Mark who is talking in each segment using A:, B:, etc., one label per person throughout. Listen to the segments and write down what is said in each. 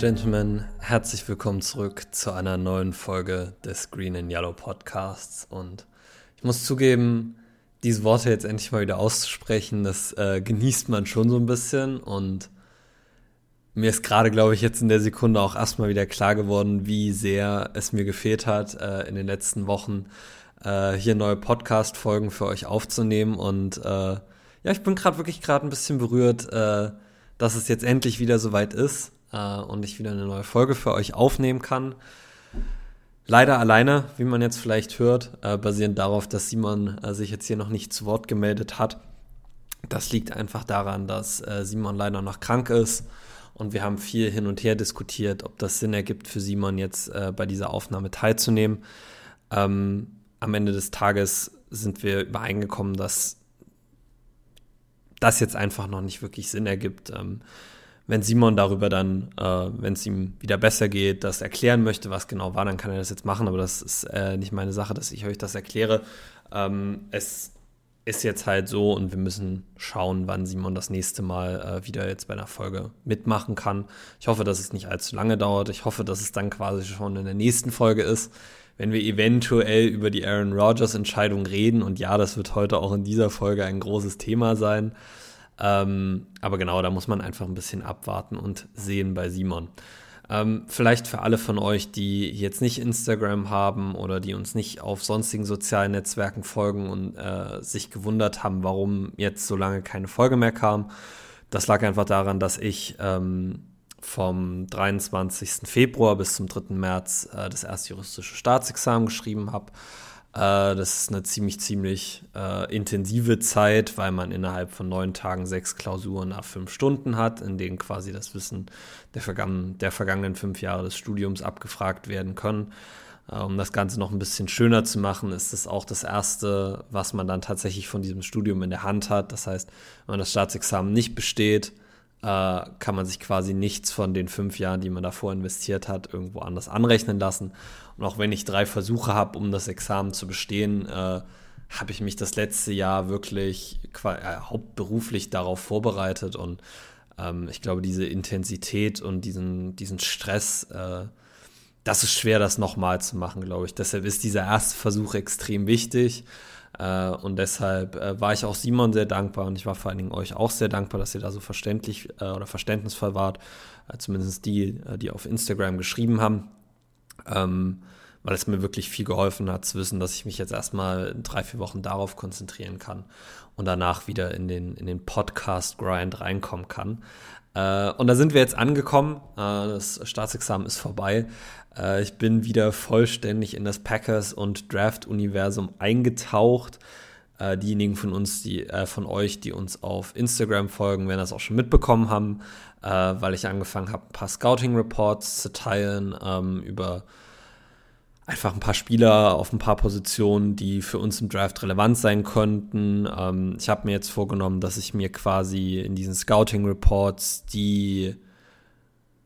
A: Gentlemen, herzlich willkommen zurück zu einer neuen Folge des Green and Yellow Podcasts. Und ich muss zugeben, diese Worte jetzt endlich mal wieder auszusprechen, das äh, genießt man schon so ein bisschen. Und mir ist gerade, glaube ich, jetzt in der Sekunde auch erstmal wieder klar geworden, wie sehr es mir gefehlt hat, äh, in den letzten Wochen äh, hier neue Podcast-Folgen für euch aufzunehmen. Und äh, ja, ich bin gerade wirklich gerade ein bisschen berührt, äh, dass es jetzt endlich wieder soweit ist äh, und ich wieder eine neue Folge für euch aufnehmen kann. Leider alleine, wie man jetzt vielleicht hört, äh, basierend darauf, dass Simon äh, sich jetzt hier noch nicht zu Wort gemeldet hat. Das liegt einfach daran, dass äh, Simon leider noch krank ist und wir haben viel hin und her diskutiert, ob das Sinn ergibt für Simon jetzt äh, bei dieser Aufnahme teilzunehmen. Ähm, am Ende des Tages sind wir übereingekommen, dass das jetzt einfach noch nicht wirklich Sinn ergibt. Ähm, wenn Simon darüber dann, äh, wenn es ihm wieder besser geht, das erklären möchte, was genau war, dann kann er das jetzt machen, aber das ist äh, nicht meine Sache, dass ich euch das erkläre. Ähm, es ist jetzt halt so und wir müssen schauen, wann Simon das nächste Mal äh, wieder jetzt bei einer Folge mitmachen kann. Ich hoffe, dass es nicht allzu lange dauert. Ich hoffe, dass es dann quasi schon in der nächsten Folge ist, wenn wir eventuell über die Aaron Rodgers Entscheidung reden. Und ja, das wird heute auch in dieser Folge ein großes Thema sein. Ähm, aber genau, da muss man einfach ein bisschen abwarten und sehen bei Simon. Ähm, vielleicht für alle von euch, die jetzt nicht Instagram haben oder die uns nicht auf sonstigen sozialen Netzwerken folgen und äh, sich gewundert haben, warum jetzt so lange keine Folge mehr kam. Das lag einfach daran, dass ich ähm, vom 23. Februar bis zum 3. März äh, das erste juristische Staatsexamen geschrieben habe das ist eine ziemlich, ziemlich äh, intensive Zeit, weil man innerhalb von neun Tagen sechs Klausuren nach fünf Stunden hat, in denen quasi das Wissen der, vergangen, der vergangenen fünf Jahre des Studiums abgefragt werden können. Äh, um das Ganze noch ein bisschen schöner zu machen, ist es auch das erste, was man dann tatsächlich von diesem Studium in der Hand hat. Das heißt, wenn man das Staatsexamen nicht besteht, äh, kann man sich quasi nichts von den fünf Jahren, die man davor investiert hat, irgendwo anders anrechnen lassen. Und auch wenn ich drei Versuche habe, um das Examen zu bestehen, äh, habe ich mich das letzte Jahr wirklich äh, hauptberuflich darauf vorbereitet und ähm, ich glaube, diese Intensität und diesen, diesen Stress, äh, das ist schwer, das nochmal zu machen, glaube ich. Deshalb ist dieser erste Versuch extrem wichtig. Äh, und deshalb äh, war ich auch Simon sehr dankbar und ich war vor allen Dingen euch auch sehr dankbar, dass ihr da so verständlich äh, oder verständnisvoll wart. Äh, zumindest die, äh, die auf Instagram geschrieben haben. Ähm, weil es mir wirklich viel geholfen hat zu wissen, dass ich mich jetzt erstmal drei, vier Wochen darauf konzentrieren kann und danach wieder in den, in den Podcast-Grind reinkommen kann. Äh, und da sind wir jetzt angekommen. das Staatsexamen ist vorbei. Äh, ich bin wieder vollständig in das Packers und Draft-Universum eingetaucht. Äh, diejenigen von uns, die äh, von euch, die uns auf Instagram folgen, werden das auch schon mitbekommen haben, äh, weil ich angefangen habe, ein paar Scouting-Reports zu teilen ähm, über einfach ein paar Spieler auf ein paar Positionen, die für uns im Draft relevant sein könnten. Ähm, ich habe mir jetzt vorgenommen, dass ich mir quasi in diesen Scouting Reports die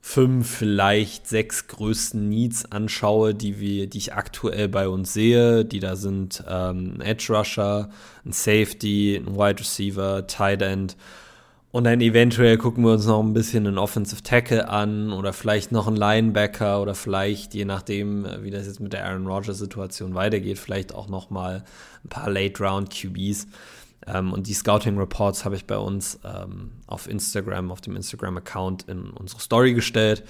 A: fünf, vielleicht sechs größten Needs anschaue, die wir, die ich aktuell bei uns sehe, die da sind ähm, Edge Rusher, ein Safety, ein Wide Receiver, Tight End und dann eventuell gucken wir uns noch ein bisschen einen Offensive Tackle an oder vielleicht noch einen Linebacker oder vielleicht, je nachdem, wie das jetzt mit der Aaron Rodgers Situation weitergeht, vielleicht auch noch mal ein paar Late Round QBs. Ähm, und die Scouting Reports habe ich bei uns ähm, auf Instagram, auf dem Instagram-Account in unsere Story gestellt.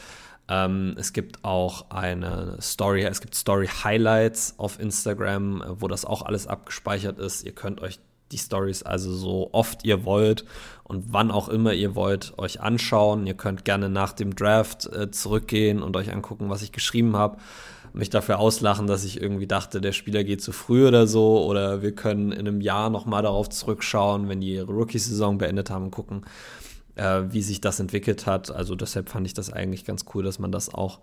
A: Ähm, es gibt auch eine Story, es gibt Story Highlights auf Instagram, äh, wo das auch alles abgespeichert ist. Ihr könnt euch die Stories also so oft ihr wollt und wann auch immer ihr wollt euch anschauen. Ihr könnt gerne nach dem Draft äh, zurückgehen und euch angucken, was ich geschrieben habe mich dafür auslachen, dass ich irgendwie dachte, der Spieler geht zu früh oder so. Oder wir können in einem Jahr nochmal darauf zurückschauen, wenn die ihre Rookie-Saison beendet haben und gucken, äh, wie sich das entwickelt hat. Also deshalb fand ich das eigentlich ganz cool, dass man das auch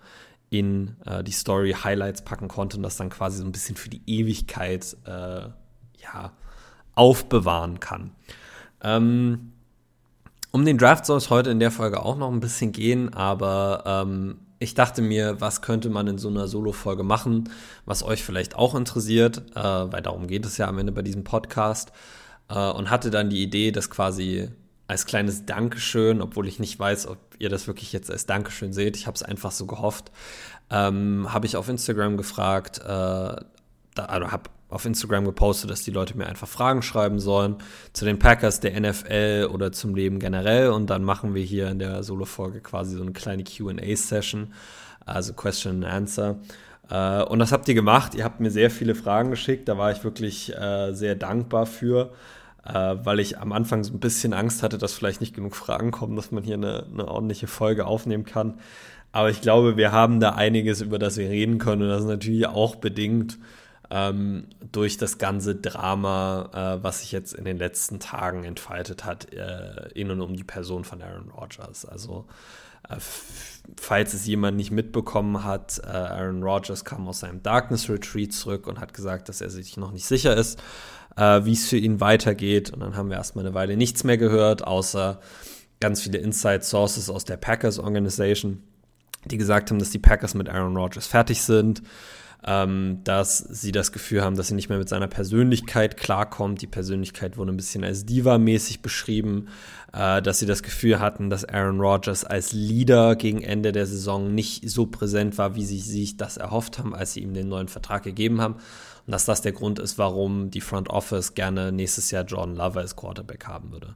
A: in äh, die Story-Highlights packen konnte und das dann quasi so ein bisschen für die Ewigkeit äh, ja, aufbewahren kann. Ähm, um den Draft soll es heute in der Folge auch noch ein bisschen gehen, aber ähm, ich dachte mir, was könnte man in so einer Solo-Folge machen, was euch vielleicht auch interessiert, äh, weil darum geht es ja am Ende bei diesem Podcast. Äh, und hatte dann die Idee, das quasi als kleines Dankeschön, obwohl ich nicht weiß, ob ihr das wirklich jetzt als Dankeschön seht. Ich habe es einfach so gehofft. Ähm, habe ich auf Instagram gefragt, äh, da, also habe auf Instagram gepostet, dass die Leute mir einfach Fragen schreiben sollen zu den Packers, der NFL oder zum Leben generell. Und dann machen wir hier in der Solo-Folge quasi so eine kleine QA-Session, also Question and Answer. Äh, und das habt ihr gemacht. Ihr habt mir sehr viele Fragen geschickt. Da war ich wirklich äh, sehr dankbar für, äh, weil ich am Anfang so ein bisschen Angst hatte, dass vielleicht nicht genug Fragen kommen, dass man hier eine, eine ordentliche Folge aufnehmen kann. Aber ich glaube, wir haben da einiges, über das wir reden können. Und das ist natürlich auch bedingt ähm, durch das ganze Drama, äh, was sich jetzt in den letzten Tagen entfaltet hat, äh, in und um die Person von Aaron Rodgers. Also, äh, falls es jemand nicht mitbekommen hat, äh, Aaron Rodgers kam aus seinem Darkness Retreat zurück und hat gesagt, dass er sich noch nicht sicher ist, äh, wie es für ihn weitergeht. Und dann haben wir erstmal eine Weile nichts mehr gehört, außer ganz viele Inside Sources aus der Packers Organization, die gesagt haben, dass die Packers mit Aaron Rodgers fertig sind ähm, dass sie das Gefühl haben, dass sie nicht mehr mit seiner Persönlichkeit klarkommt. Die Persönlichkeit wurde ein bisschen als Diva-mäßig beschrieben, äh, dass sie das Gefühl hatten, dass Aaron Rodgers als Leader gegen Ende der Saison nicht so präsent war, wie sie sich das erhofft haben, als sie ihm den neuen Vertrag gegeben haben. Und dass das der Grund ist, warum die Front Office gerne nächstes Jahr Jordan Lover als Quarterback haben würde.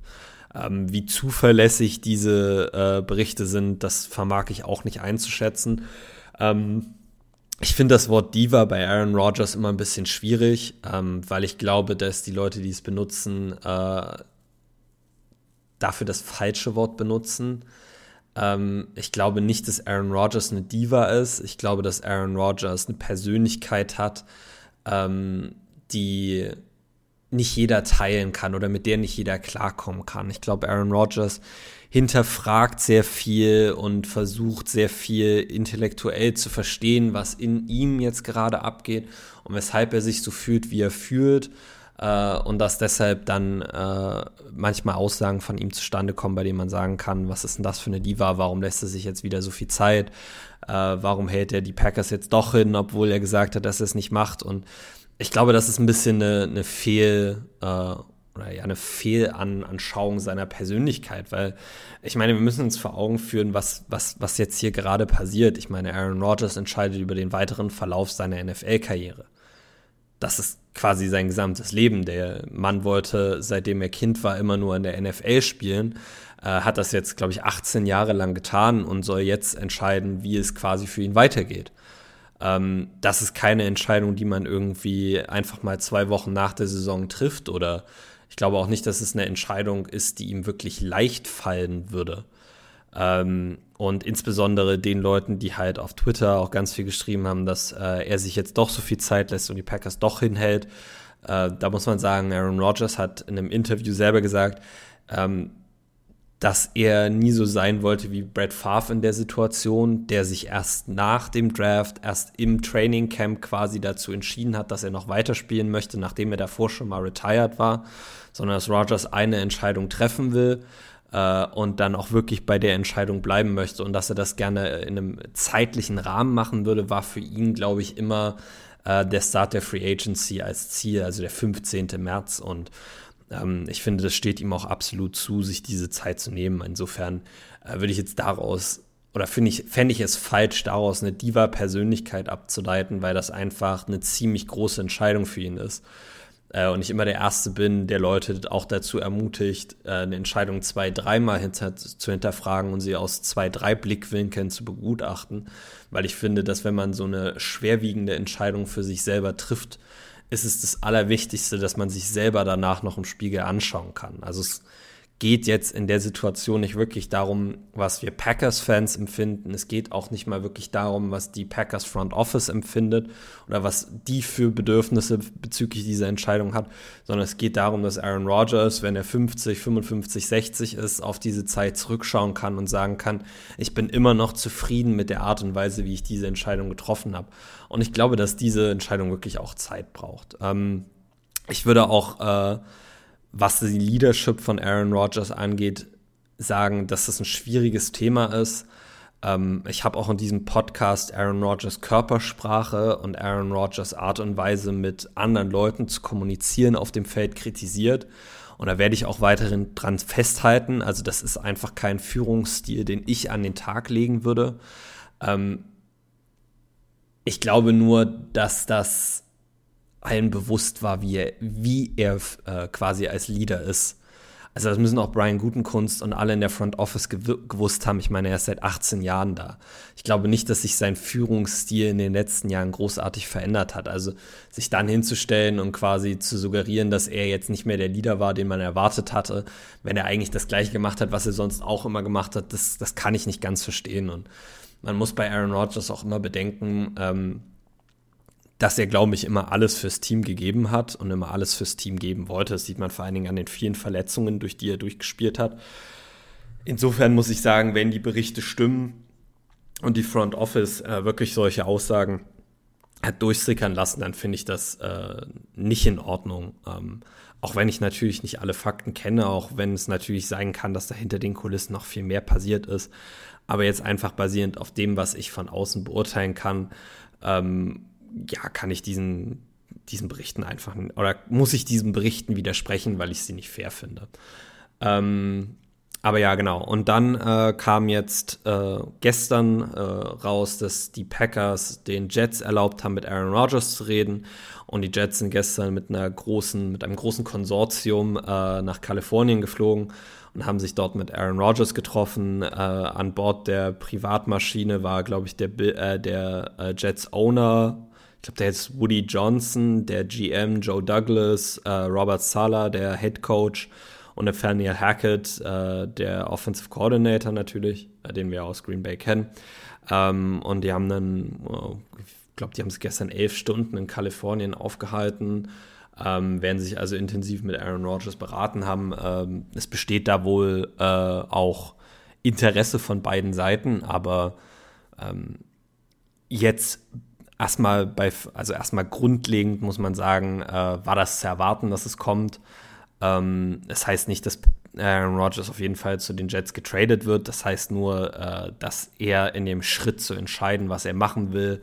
A: Ähm, wie zuverlässig diese äh, Berichte sind, das vermag ich auch nicht einzuschätzen. Ähm, ich finde das Wort Diva bei Aaron Rodgers immer ein bisschen schwierig, ähm, weil ich glaube, dass die Leute, die es benutzen, äh, dafür das falsche Wort benutzen. Ähm, ich glaube nicht, dass Aaron Rodgers eine Diva ist. Ich glaube, dass Aaron Rodgers eine Persönlichkeit hat, ähm, die nicht jeder teilen kann oder mit der nicht jeder klarkommen kann. Ich glaube, Aaron Rodgers hinterfragt sehr viel und versucht sehr viel intellektuell zu verstehen, was in ihm jetzt gerade abgeht und weshalb er sich so fühlt, wie er fühlt. Äh, und dass deshalb dann äh, manchmal Aussagen von ihm zustande kommen, bei denen man sagen kann, was ist denn das für eine Diva, warum lässt er sich jetzt wieder so viel Zeit, äh, warum hält er die Packers jetzt doch hin, obwohl er gesagt hat, dass er es nicht macht. Und ich glaube, das ist ein bisschen eine, eine Fehl- äh, oder ja eine Fehlanschauung seiner Persönlichkeit, weil ich meine, wir müssen uns vor Augen führen, was, was, was jetzt hier gerade passiert. Ich meine, Aaron Rodgers entscheidet über den weiteren Verlauf seiner NFL-Karriere. Das ist quasi sein gesamtes Leben. Der Mann wollte, seitdem er Kind war, immer nur in der NFL spielen, äh, hat das jetzt, glaube ich, 18 Jahre lang getan und soll jetzt entscheiden, wie es quasi für ihn weitergeht. Ähm, das ist keine Entscheidung, die man irgendwie einfach mal zwei Wochen nach der Saison trifft oder ich glaube auch nicht, dass es eine Entscheidung ist, die ihm wirklich leicht fallen würde. Ähm, und insbesondere den Leuten, die halt auf Twitter auch ganz viel geschrieben haben, dass äh, er sich jetzt doch so viel Zeit lässt und die Packers doch hinhält. Äh, da muss man sagen, Aaron Rodgers hat in einem Interview selber gesagt, ähm, dass er nie so sein wollte wie Brad Favre in der Situation, der sich erst nach dem Draft, erst im Training Camp quasi dazu entschieden hat, dass er noch weiterspielen möchte, nachdem er davor schon mal retired war, sondern dass Rogers eine Entscheidung treffen will äh, und dann auch wirklich bei der Entscheidung bleiben möchte und dass er das gerne in einem zeitlichen Rahmen machen würde, war für ihn, glaube ich, immer äh, der Start der Free Agency als Ziel, also der 15. März und ähm, ich finde, das steht ihm auch absolut zu, sich diese Zeit zu nehmen. Insofern äh, würde ich jetzt daraus oder finde ich, fände ich es falsch, daraus eine Diva-Persönlichkeit abzuleiten, weil das einfach eine ziemlich große Entscheidung für ihn ist. Äh, und ich immer der Erste bin, der Leute auch dazu ermutigt, äh, eine Entscheidung zwei, dreimal hinter, zu hinterfragen und sie aus zwei, drei Blickwinkeln zu begutachten. Weil ich finde, dass wenn man so eine schwerwiegende Entscheidung für sich selber trifft, ist es das Allerwichtigste, dass man sich selber danach noch im Spiegel anschauen kann. Also es geht jetzt in der Situation nicht wirklich darum, was wir Packers-Fans empfinden. Es geht auch nicht mal wirklich darum, was die Packers Front Office empfindet oder was die für Bedürfnisse bezüglich dieser Entscheidung hat, sondern es geht darum, dass Aaron Rodgers, wenn er 50, 55, 60 ist, auf diese Zeit zurückschauen kann und sagen kann, ich bin immer noch zufrieden mit der Art und Weise, wie ich diese Entscheidung getroffen habe. Und ich glaube, dass diese Entscheidung wirklich auch Zeit braucht. Ähm, ich würde auch äh, was die Leadership von Aaron Rodgers angeht, sagen, dass das ein schwieriges Thema ist. Ähm, ich habe auch in diesem Podcast Aaron Rodgers Körpersprache und Aaron Rodgers Art und Weise mit anderen Leuten zu kommunizieren auf dem Feld kritisiert. Und da werde ich auch weiterhin dran festhalten. Also das ist einfach kein Führungsstil, den ich an den Tag legen würde. Ähm, ich glaube nur, dass das allen bewusst war, wie er, wie er äh, quasi als Leader ist. Also das müssen auch Brian Gutenkunst und alle in der Front Office gew gewusst haben. Ich meine, er ist seit 18 Jahren da. Ich glaube nicht, dass sich sein Führungsstil in den letzten Jahren großartig verändert hat. Also sich dann hinzustellen und quasi zu suggerieren, dass er jetzt nicht mehr der Leader war, den man erwartet hatte, wenn er eigentlich das gleiche gemacht hat, was er sonst auch immer gemacht hat, das, das kann ich nicht ganz verstehen. Und man muss bei Aaron Rodgers auch immer bedenken, ähm, dass er, glaube ich, immer alles fürs Team gegeben hat und immer alles fürs Team geben wollte. Das sieht man vor allen Dingen an den vielen Verletzungen, durch die er durchgespielt hat. Insofern muss ich sagen, wenn die Berichte stimmen und die Front Office äh, wirklich solche Aussagen hat durchsickern lassen, dann finde ich das äh, nicht in Ordnung. Ähm, auch wenn ich natürlich nicht alle Fakten kenne, auch wenn es natürlich sein kann, dass da hinter den Kulissen noch viel mehr passiert ist. Aber jetzt einfach basierend auf dem, was ich von außen beurteilen kann, ähm, ja, kann ich diesen, diesen Berichten einfach, oder muss ich diesen Berichten widersprechen, weil ich sie nicht fair finde. Ähm, aber ja, genau. Und dann äh, kam jetzt äh, gestern äh, raus, dass die Packers den Jets erlaubt haben, mit Aaron Rodgers zu reden. Und die Jets sind gestern mit einer großen, mit einem großen Konsortium äh, nach Kalifornien geflogen und haben sich dort mit Aaron Rodgers getroffen. Äh, an Bord der Privatmaschine war, glaube ich, der, äh, der Jets Owner glaube, der ist Woody Johnson, der GM Joe Douglas, äh, Robert Sala, der Head Coach und Nathaniel Hackett, äh, der Offensive Coordinator natürlich, äh, den wir aus Green Bay kennen. Ähm, und die haben dann, ich glaube, die haben es gestern elf Stunden in Kalifornien aufgehalten, ähm, werden sich also intensiv mit Aaron Rodgers beraten haben. Ähm, es besteht da wohl äh, auch Interesse von beiden Seiten, aber ähm, jetzt erstmal bei, also erstmal grundlegend muss man sagen, äh, war das zu erwarten, dass es kommt. Ähm, das heißt nicht, dass Aaron Rodgers auf jeden Fall zu den Jets getradet wird. Das heißt nur, äh, dass er in dem Schritt zu entscheiden, was er machen will,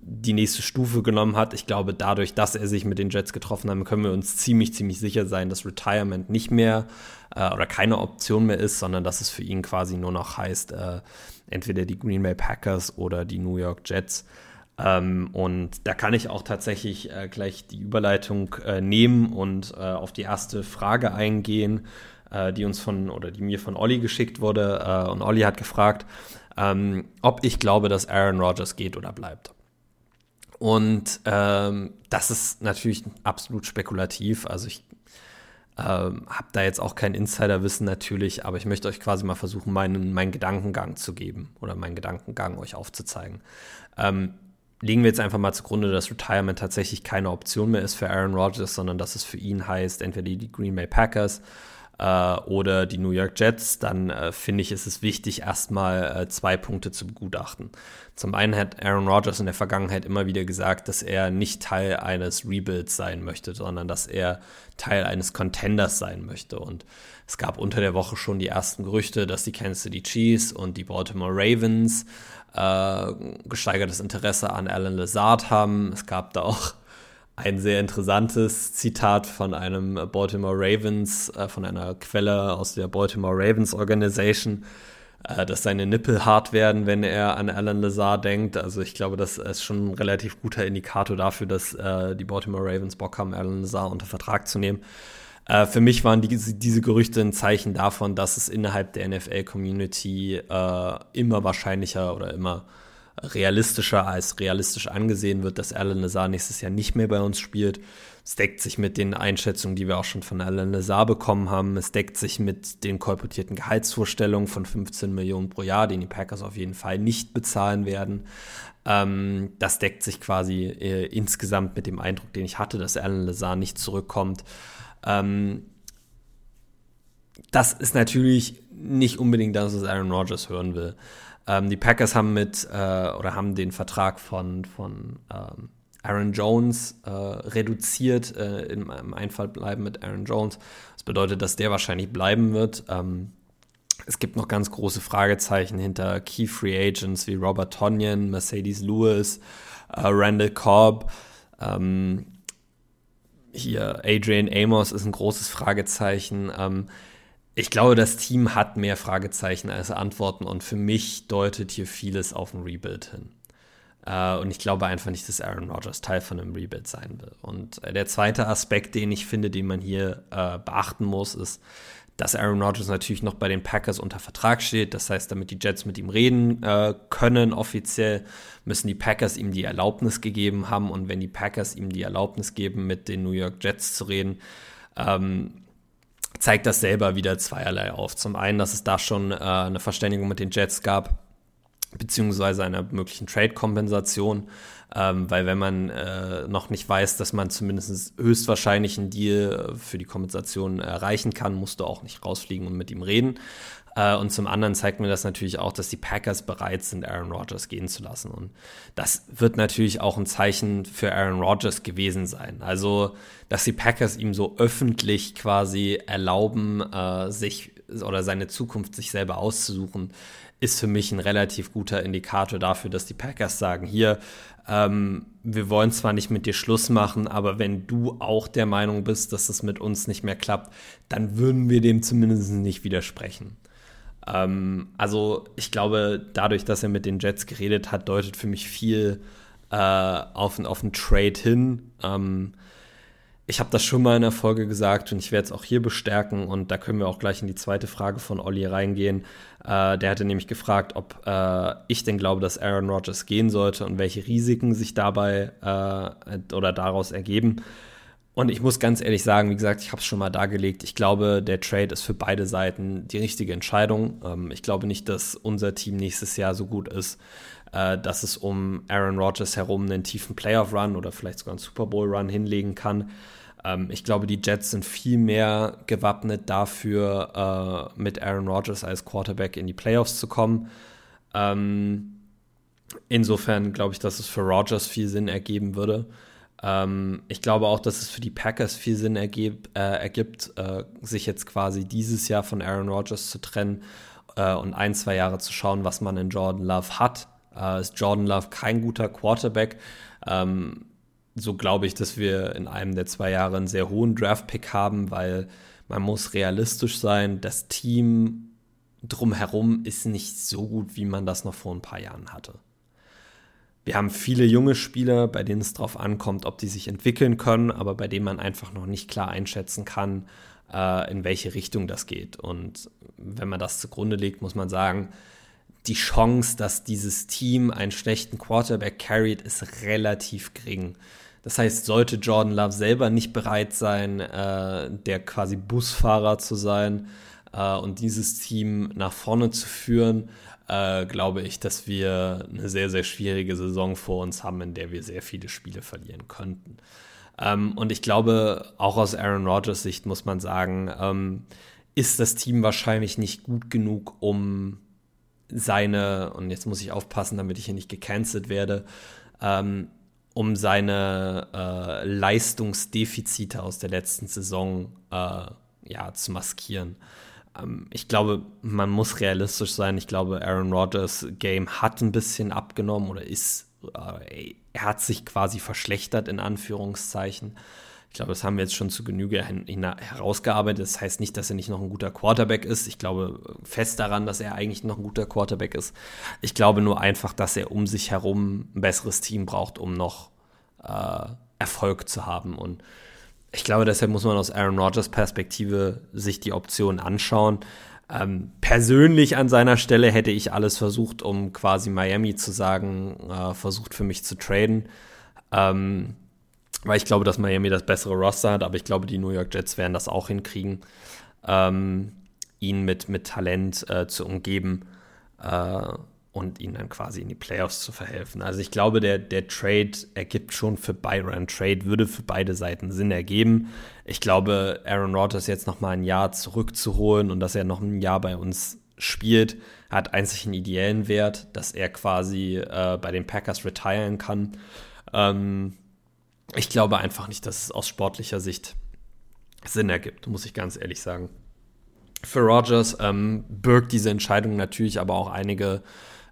A: die nächste Stufe genommen hat. Ich glaube, dadurch, dass er sich mit den Jets getroffen hat, können wir uns ziemlich, ziemlich sicher sein, dass Retirement nicht mehr äh, oder keine Option mehr ist, sondern dass es für ihn quasi nur noch heißt, äh, entweder die Green Bay Packers oder die New York Jets. Ähm, und da kann ich auch tatsächlich äh, gleich die Überleitung äh, nehmen und äh, auf die erste Frage eingehen, äh, die uns von oder die mir von Olli geschickt wurde. Äh, und Olli hat gefragt, ähm, ob ich glaube, dass Aaron Rodgers geht oder bleibt. Und ähm, das ist natürlich absolut spekulativ. Also ich ähm, habe da jetzt auch kein Insiderwissen natürlich, aber ich möchte euch quasi mal versuchen, meinen, meinen Gedankengang zu geben oder meinen Gedankengang euch aufzuzeigen. Ähm, legen wir jetzt einfach mal zugrunde, dass Retirement tatsächlich keine Option mehr ist für Aaron Rodgers, sondern dass es für ihn heißt, entweder die Green Bay Packers äh, oder die New York Jets, dann äh, finde ich, ist es wichtig, erstmal äh, zwei Punkte zu begutachten. Zum einen hat Aaron Rodgers in der Vergangenheit immer wieder gesagt, dass er nicht Teil eines Rebuilds sein möchte, sondern dass er Teil eines Contenders sein möchte. Und es gab unter der Woche schon die ersten Gerüchte, dass die Kansas City Chiefs und die Baltimore Ravens äh, gesteigertes Interesse an Alan Lazard haben. Es gab da auch ein sehr interessantes Zitat von einem Baltimore Ravens, äh, von einer Quelle aus der Baltimore Ravens Organization, äh, dass seine Nippel hart werden, wenn er an Alan Lazard denkt. Also ich glaube, das ist schon ein relativ guter Indikator dafür, dass äh, die Baltimore Ravens Bock haben, Alan Lazard unter Vertrag zu nehmen. Äh, für mich waren die, diese Gerüchte ein Zeichen davon, dass es innerhalb der NFL-Community äh, immer wahrscheinlicher oder immer realistischer als realistisch angesehen wird, dass Alan Lazar nächstes Jahr nicht mehr bei uns spielt. Es deckt sich mit den Einschätzungen, die wir auch schon von Alan Lazar bekommen haben. Es deckt sich mit den kolportierten Gehaltsvorstellungen von 15 Millionen pro Jahr, den die Packers auf jeden Fall nicht bezahlen werden. Ähm, das deckt sich quasi äh, insgesamt mit dem Eindruck, den ich hatte, dass Alan Lazar nicht zurückkommt. Ähm, das ist natürlich nicht unbedingt das, was Aaron Rodgers hören will. Ähm, die Packers haben mit äh, oder haben den Vertrag von, von ähm, Aaron Jones äh, reduziert äh, im, im Einfall bleiben mit Aaron Jones. Das bedeutet, dass der wahrscheinlich bleiben wird. Ähm, es gibt noch ganz große Fragezeichen hinter Key Free Agents wie Robert Tonyan, Mercedes Lewis, äh, Randall Cobb. Ähm, hier Adrian Amos ist ein großes Fragezeichen. Ähm, ich glaube, das Team hat mehr Fragezeichen als Antworten und für mich deutet hier vieles auf ein Rebuild hin. Uh, und ich glaube einfach nicht, dass Aaron Rodgers Teil von einem Rebuild sein will. Und äh, der zweite Aspekt, den ich finde, den man hier äh, beachten muss, ist, dass Aaron Rodgers natürlich noch bei den Packers unter Vertrag steht. Das heißt, damit die Jets mit ihm reden äh, können offiziell, müssen die Packers ihm die Erlaubnis gegeben haben. Und wenn die Packers ihm die Erlaubnis geben, mit den New York Jets zu reden, ähm, zeigt das selber wieder zweierlei auf. Zum einen, dass es da schon äh, eine Verständigung mit den Jets gab, beziehungsweise einer möglichen Trade-Kompensation, ähm, weil wenn man äh, noch nicht weiß, dass man zumindest höchstwahrscheinlich einen Deal für die Kompensation erreichen kann, musst du auch nicht rausfliegen und mit ihm reden. Äh, und zum anderen zeigt mir das natürlich auch, dass die Packers bereit sind, Aaron Rodgers gehen zu lassen. Und das wird natürlich auch ein Zeichen für Aaron Rodgers gewesen sein. Also, dass die Packers ihm so öffentlich quasi erlauben, äh, sich oder seine Zukunft sich selber auszusuchen, ist für mich ein relativ guter Indikator dafür, dass die Packers sagen, hier, ähm, wir wollen zwar nicht mit dir Schluss machen, aber wenn du auch der Meinung bist, dass es mit uns nicht mehr klappt, dann würden wir dem zumindest nicht widersprechen. Ähm, also ich glaube, dadurch, dass er mit den Jets geredet hat, deutet für mich viel äh, auf, auf einen Trade hin. Ähm, ich habe das schon mal in der Folge gesagt und ich werde es auch hier bestärken und da können wir auch gleich in die zweite Frage von Olli reingehen. Äh, der hatte nämlich gefragt, ob äh, ich denn glaube, dass Aaron Rodgers gehen sollte und welche Risiken sich dabei äh, oder daraus ergeben. Und ich muss ganz ehrlich sagen, wie gesagt, ich habe es schon mal dargelegt. Ich glaube, der Trade ist für beide Seiten die richtige Entscheidung. Ähm, ich glaube nicht, dass unser Team nächstes Jahr so gut ist, äh, dass es um Aaron Rodgers herum einen tiefen Playoff-Run oder vielleicht sogar einen Super Bowl-Run hinlegen kann. Ähm, ich glaube, die Jets sind viel mehr gewappnet dafür, äh, mit Aaron Rodgers als Quarterback in die Playoffs zu kommen. Ähm, insofern glaube ich, dass es für Rodgers viel Sinn ergeben würde. Ähm, ich glaube auch, dass es für die Packers viel Sinn ergeb, äh, ergibt, äh, sich jetzt quasi dieses Jahr von Aaron Rodgers zu trennen äh, und ein, zwei Jahre zu schauen, was man in Jordan Love hat. Äh, ist Jordan Love kein guter Quarterback? Ähm, so glaube ich, dass wir in einem der zwei Jahre einen sehr hohen Draft-Pick haben, weil man muss realistisch sein. Das Team drumherum ist nicht so gut, wie man das noch vor ein paar Jahren hatte. Wir haben viele junge Spieler, bei denen es darauf ankommt, ob die sich entwickeln können, aber bei denen man einfach noch nicht klar einschätzen kann, äh, in welche Richtung das geht. Und wenn man das zugrunde legt, muss man sagen, die Chance, dass dieses Team einen schlechten Quarterback carried, ist relativ gering. Das heißt, sollte Jordan Love selber nicht bereit sein, äh, der quasi Busfahrer zu sein äh, und dieses Team nach vorne zu führen, äh, glaube ich, dass wir eine sehr, sehr schwierige Saison vor uns haben, in der wir sehr viele Spiele verlieren könnten. Ähm, und ich glaube, auch aus Aaron Rodgers Sicht muss man sagen, ähm, ist das Team wahrscheinlich nicht gut genug, um seine, und jetzt muss ich aufpassen, damit ich hier nicht gecancelt werde, ähm, um seine äh, Leistungsdefizite aus der letzten Saison äh, ja, zu maskieren. Ähm, ich glaube, man muss realistisch sein. Ich glaube, Aaron Rodgers Game hat ein bisschen abgenommen oder ist, äh, er hat sich quasi verschlechtert in Anführungszeichen. Ich glaube, das haben wir jetzt schon zu Genüge herausgearbeitet. Das heißt nicht, dass er nicht noch ein guter Quarterback ist. Ich glaube fest daran, dass er eigentlich noch ein guter Quarterback ist. Ich glaube nur einfach, dass er um sich herum ein besseres Team braucht, um noch äh, Erfolg zu haben. Und ich glaube, deshalb muss man aus Aaron Rodgers Perspektive sich die Option anschauen. Ähm, persönlich an seiner Stelle hätte ich alles versucht, um quasi Miami zu sagen, äh, versucht für mich zu traden. Ähm, weil ich glaube, dass Miami das bessere Roster hat, aber ich glaube, die New York Jets werden das auch hinkriegen, ähm, ihn mit, mit Talent äh, zu umgeben äh, und ihn dann quasi in die Playoffs zu verhelfen. Also ich glaube, der, der Trade ergibt schon für Byron Trade, würde für beide Seiten Sinn ergeben. Ich glaube, Aaron Rodgers jetzt noch mal ein Jahr zurückzuholen und dass er noch ein Jahr bei uns spielt, hat einzig einen ideellen Wert, dass er quasi äh, bei den Packers retiren kann. Ähm, ich glaube einfach nicht, dass es aus sportlicher Sicht Sinn ergibt, muss ich ganz ehrlich sagen. Für Rogers ähm, birgt diese Entscheidung natürlich aber auch einige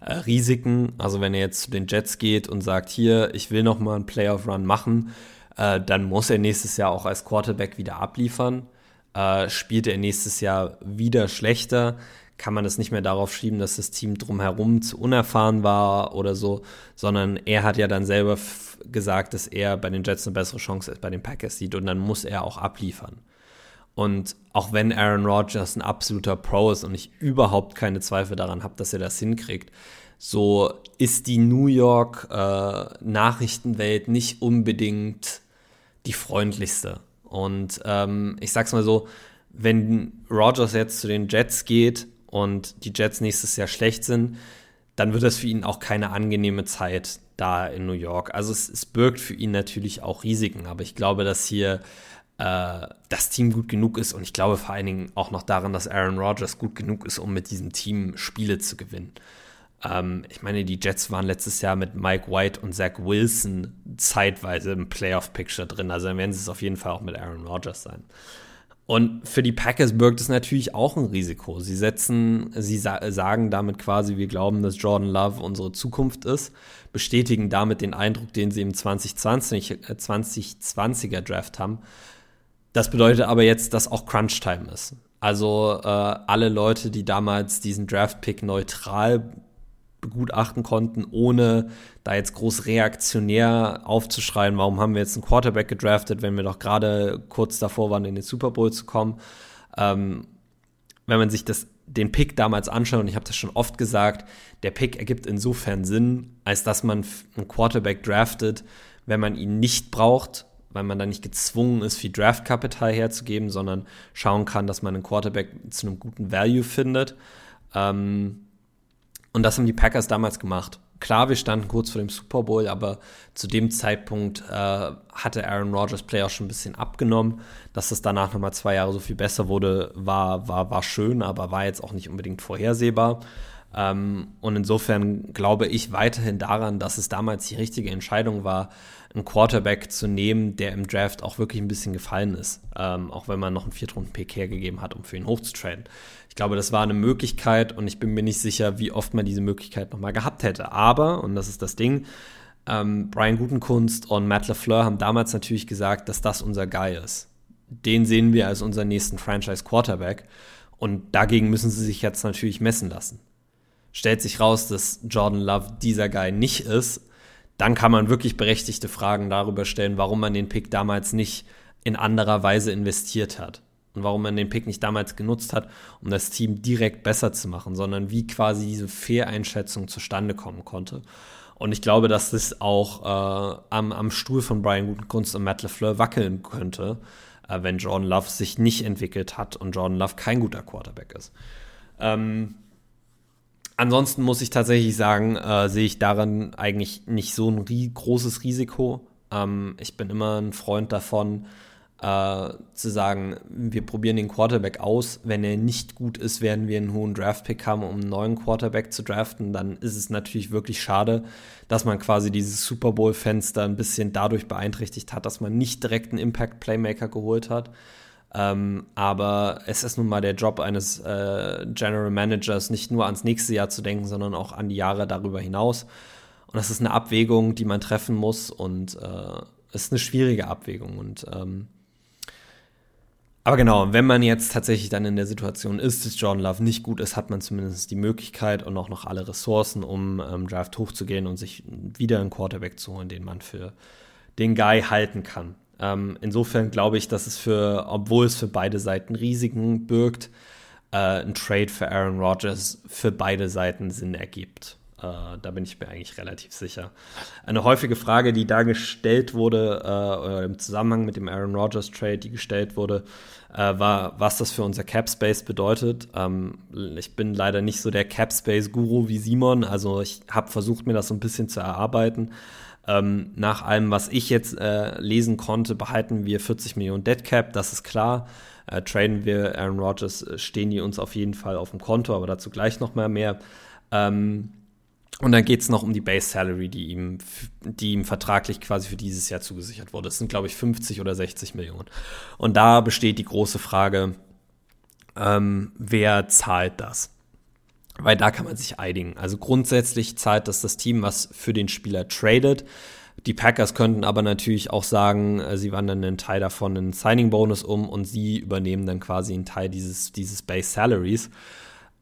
A: äh, Risiken. Also wenn er jetzt zu den Jets geht und sagt, hier, ich will noch mal einen Playoff-Run machen, äh, dann muss er nächstes Jahr auch als Quarterback wieder abliefern. Äh, spielt er nächstes Jahr wieder schlechter, kann man das nicht mehr darauf schieben, dass das Team drumherum zu unerfahren war oder so, sondern er hat ja dann selber gesagt, dass er bei den Jets eine bessere Chance als bei den Packers sieht und dann muss er auch abliefern. Und auch wenn Aaron Rodgers ein absoluter Pro ist und ich überhaupt keine Zweifel daran habe, dass er das hinkriegt, so ist die New York äh, Nachrichtenwelt nicht unbedingt die freundlichste. Und ähm, ich sag's mal so, wenn Rodgers jetzt zu den Jets geht und die Jets nächstes Jahr schlecht sind, dann wird das für ihn auch keine angenehme Zeit da in New York. Also es, es birgt für ihn natürlich auch Risiken, aber ich glaube, dass hier äh, das Team gut genug ist und ich glaube vor allen Dingen auch noch daran, dass Aaron Rodgers gut genug ist, um mit diesem Team Spiele zu gewinnen. Ähm, ich meine, die Jets waren letztes Jahr mit Mike White und Zach Wilson zeitweise im Playoff-Picture drin, also dann werden sie es auf jeden Fall auch mit Aaron Rodgers sein. Und für die Packers birgt es natürlich auch ein Risiko. Sie setzen, sie sa sagen damit quasi, wir glauben, dass Jordan Love unsere Zukunft ist, bestätigen damit den Eindruck, den sie im 2020, äh, 2020er Draft haben. Das bedeutet aber jetzt, dass auch Crunch-Time ist. Also äh, alle Leute, die damals diesen Draft-Pick neutral begutachten konnten, ohne da jetzt groß reaktionär aufzuschreien, warum haben wir jetzt einen Quarterback gedraftet, wenn wir doch gerade kurz davor waren, in den Super Bowl zu kommen. Ähm, wenn man sich das, den Pick damals anschaut, und ich habe das schon oft gesagt, der Pick ergibt insofern Sinn, als dass man einen Quarterback draftet, wenn man ihn nicht braucht weil man da nicht gezwungen ist, viel Draftkapital herzugeben, sondern schauen kann, dass man einen Quarterback zu einem guten Value findet. Ähm, und das haben die Packers damals gemacht. Klar, wir standen kurz vor dem Super Bowl, aber zu dem Zeitpunkt äh, hatte Aaron Rodgers Play auch schon ein bisschen abgenommen. Dass es danach nochmal zwei Jahre so viel besser wurde, war, war, war schön, aber war jetzt auch nicht unbedingt vorhersehbar. Ähm, und insofern glaube ich weiterhin daran, dass es damals die richtige Entscheidung war, einen Quarterback zu nehmen, der im Draft auch wirklich ein bisschen gefallen ist. Ähm, auch wenn man noch einen Viertrunden-Pick hergegeben hat, um für ihn hochzutraden. Ich glaube, das war eine Möglichkeit und ich bin mir nicht sicher, wie oft man diese Möglichkeit nochmal gehabt hätte. Aber, und das ist das Ding, ähm, Brian Gutenkunst und Matt LeFleur haben damals natürlich gesagt, dass das unser Guy ist. Den sehen wir als unseren nächsten Franchise-Quarterback. Und dagegen müssen sie sich jetzt natürlich messen lassen. Stellt sich raus, dass Jordan Love dieser Guy nicht ist, dann kann man wirklich berechtigte Fragen darüber stellen, warum man den Pick damals nicht in anderer Weise investiert hat. Und warum man den Pick nicht damals genutzt hat, um das Team direkt besser zu machen, sondern wie quasi diese Fehleinschätzung zustande kommen konnte. Und ich glaube, dass das auch äh, am, am Stuhl von Brian Gutenkunst und Matt LeFleur wackeln könnte, äh, wenn Jordan Love sich nicht entwickelt hat und Jordan Love kein guter Quarterback ist. Ähm, ansonsten muss ich tatsächlich sagen, äh, sehe ich darin eigentlich nicht so ein ri großes Risiko. Ähm, ich bin immer ein Freund davon, äh, zu sagen, wir probieren den Quarterback aus. Wenn er nicht gut ist, werden wir einen hohen Draftpick haben, um einen neuen Quarterback zu draften. Dann ist es natürlich wirklich schade, dass man quasi dieses Super Bowl-Fenster ein bisschen dadurch beeinträchtigt hat, dass man nicht direkt einen Impact-Playmaker geholt hat. Ähm, aber es ist nun mal der Job eines äh, General Managers, nicht nur ans nächste Jahr zu denken, sondern auch an die Jahre darüber hinaus. Und das ist eine Abwägung, die man treffen muss und äh, ist eine schwierige Abwägung. Und ähm, aber genau, wenn man jetzt tatsächlich dann in der Situation ist, dass Jordan Love nicht gut ist, hat man zumindest die Möglichkeit und auch noch alle Ressourcen, um ähm, Draft hochzugehen und sich wieder einen Quarterback zu holen, den man für den Guy halten kann. Ähm, insofern glaube ich, dass es für, obwohl es für beide Seiten Risiken birgt, äh, ein Trade für Aaron Rodgers für beide Seiten Sinn ergibt. Äh, da bin ich mir eigentlich relativ sicher. Eine häufige Frage, die da gestellt wurde, äh, im Zusammenhang mit dem Aaron Rodgers Trade, die gestellt wurde, äh, war, was das für unser Cap Space bedeutet. Ähm, ich bin leider nicht so der Cap Space Guru wie Simon, also ich habe versucht, mir das so ein bisschen zu erarbeiten. Ähm, nach allem, was ich jetzt äh, lesen konnte, behalten wir 40 Millionen Dead Cap, das ist klar. Äh, traden wir Aaron Rodgers, äh, stehen die uns auf jeden Fall auf dem Konto, aber dazu gleich noch mal mehr. Ähm, und dann geht es noch um die Base Salary, die ihm, die ihm vertraglich quasi für dieses Jahr zugesichert wurde. Das sind, glaube ich, 50 oder 60 Millionen. Und da besteht die große Frage, ähm, wer zahlt das? Weil da kann man sich einigen. Also grundsätzlich zahlt das das Team, was für den Spieler tradet. Die Packers könnten aber natürlich auch sagen, äh, sie wandeln einen Teil davon in Signing-Bonus um und sie übernehmen dann quasi einen Teil dieses, dieses Base Salaries.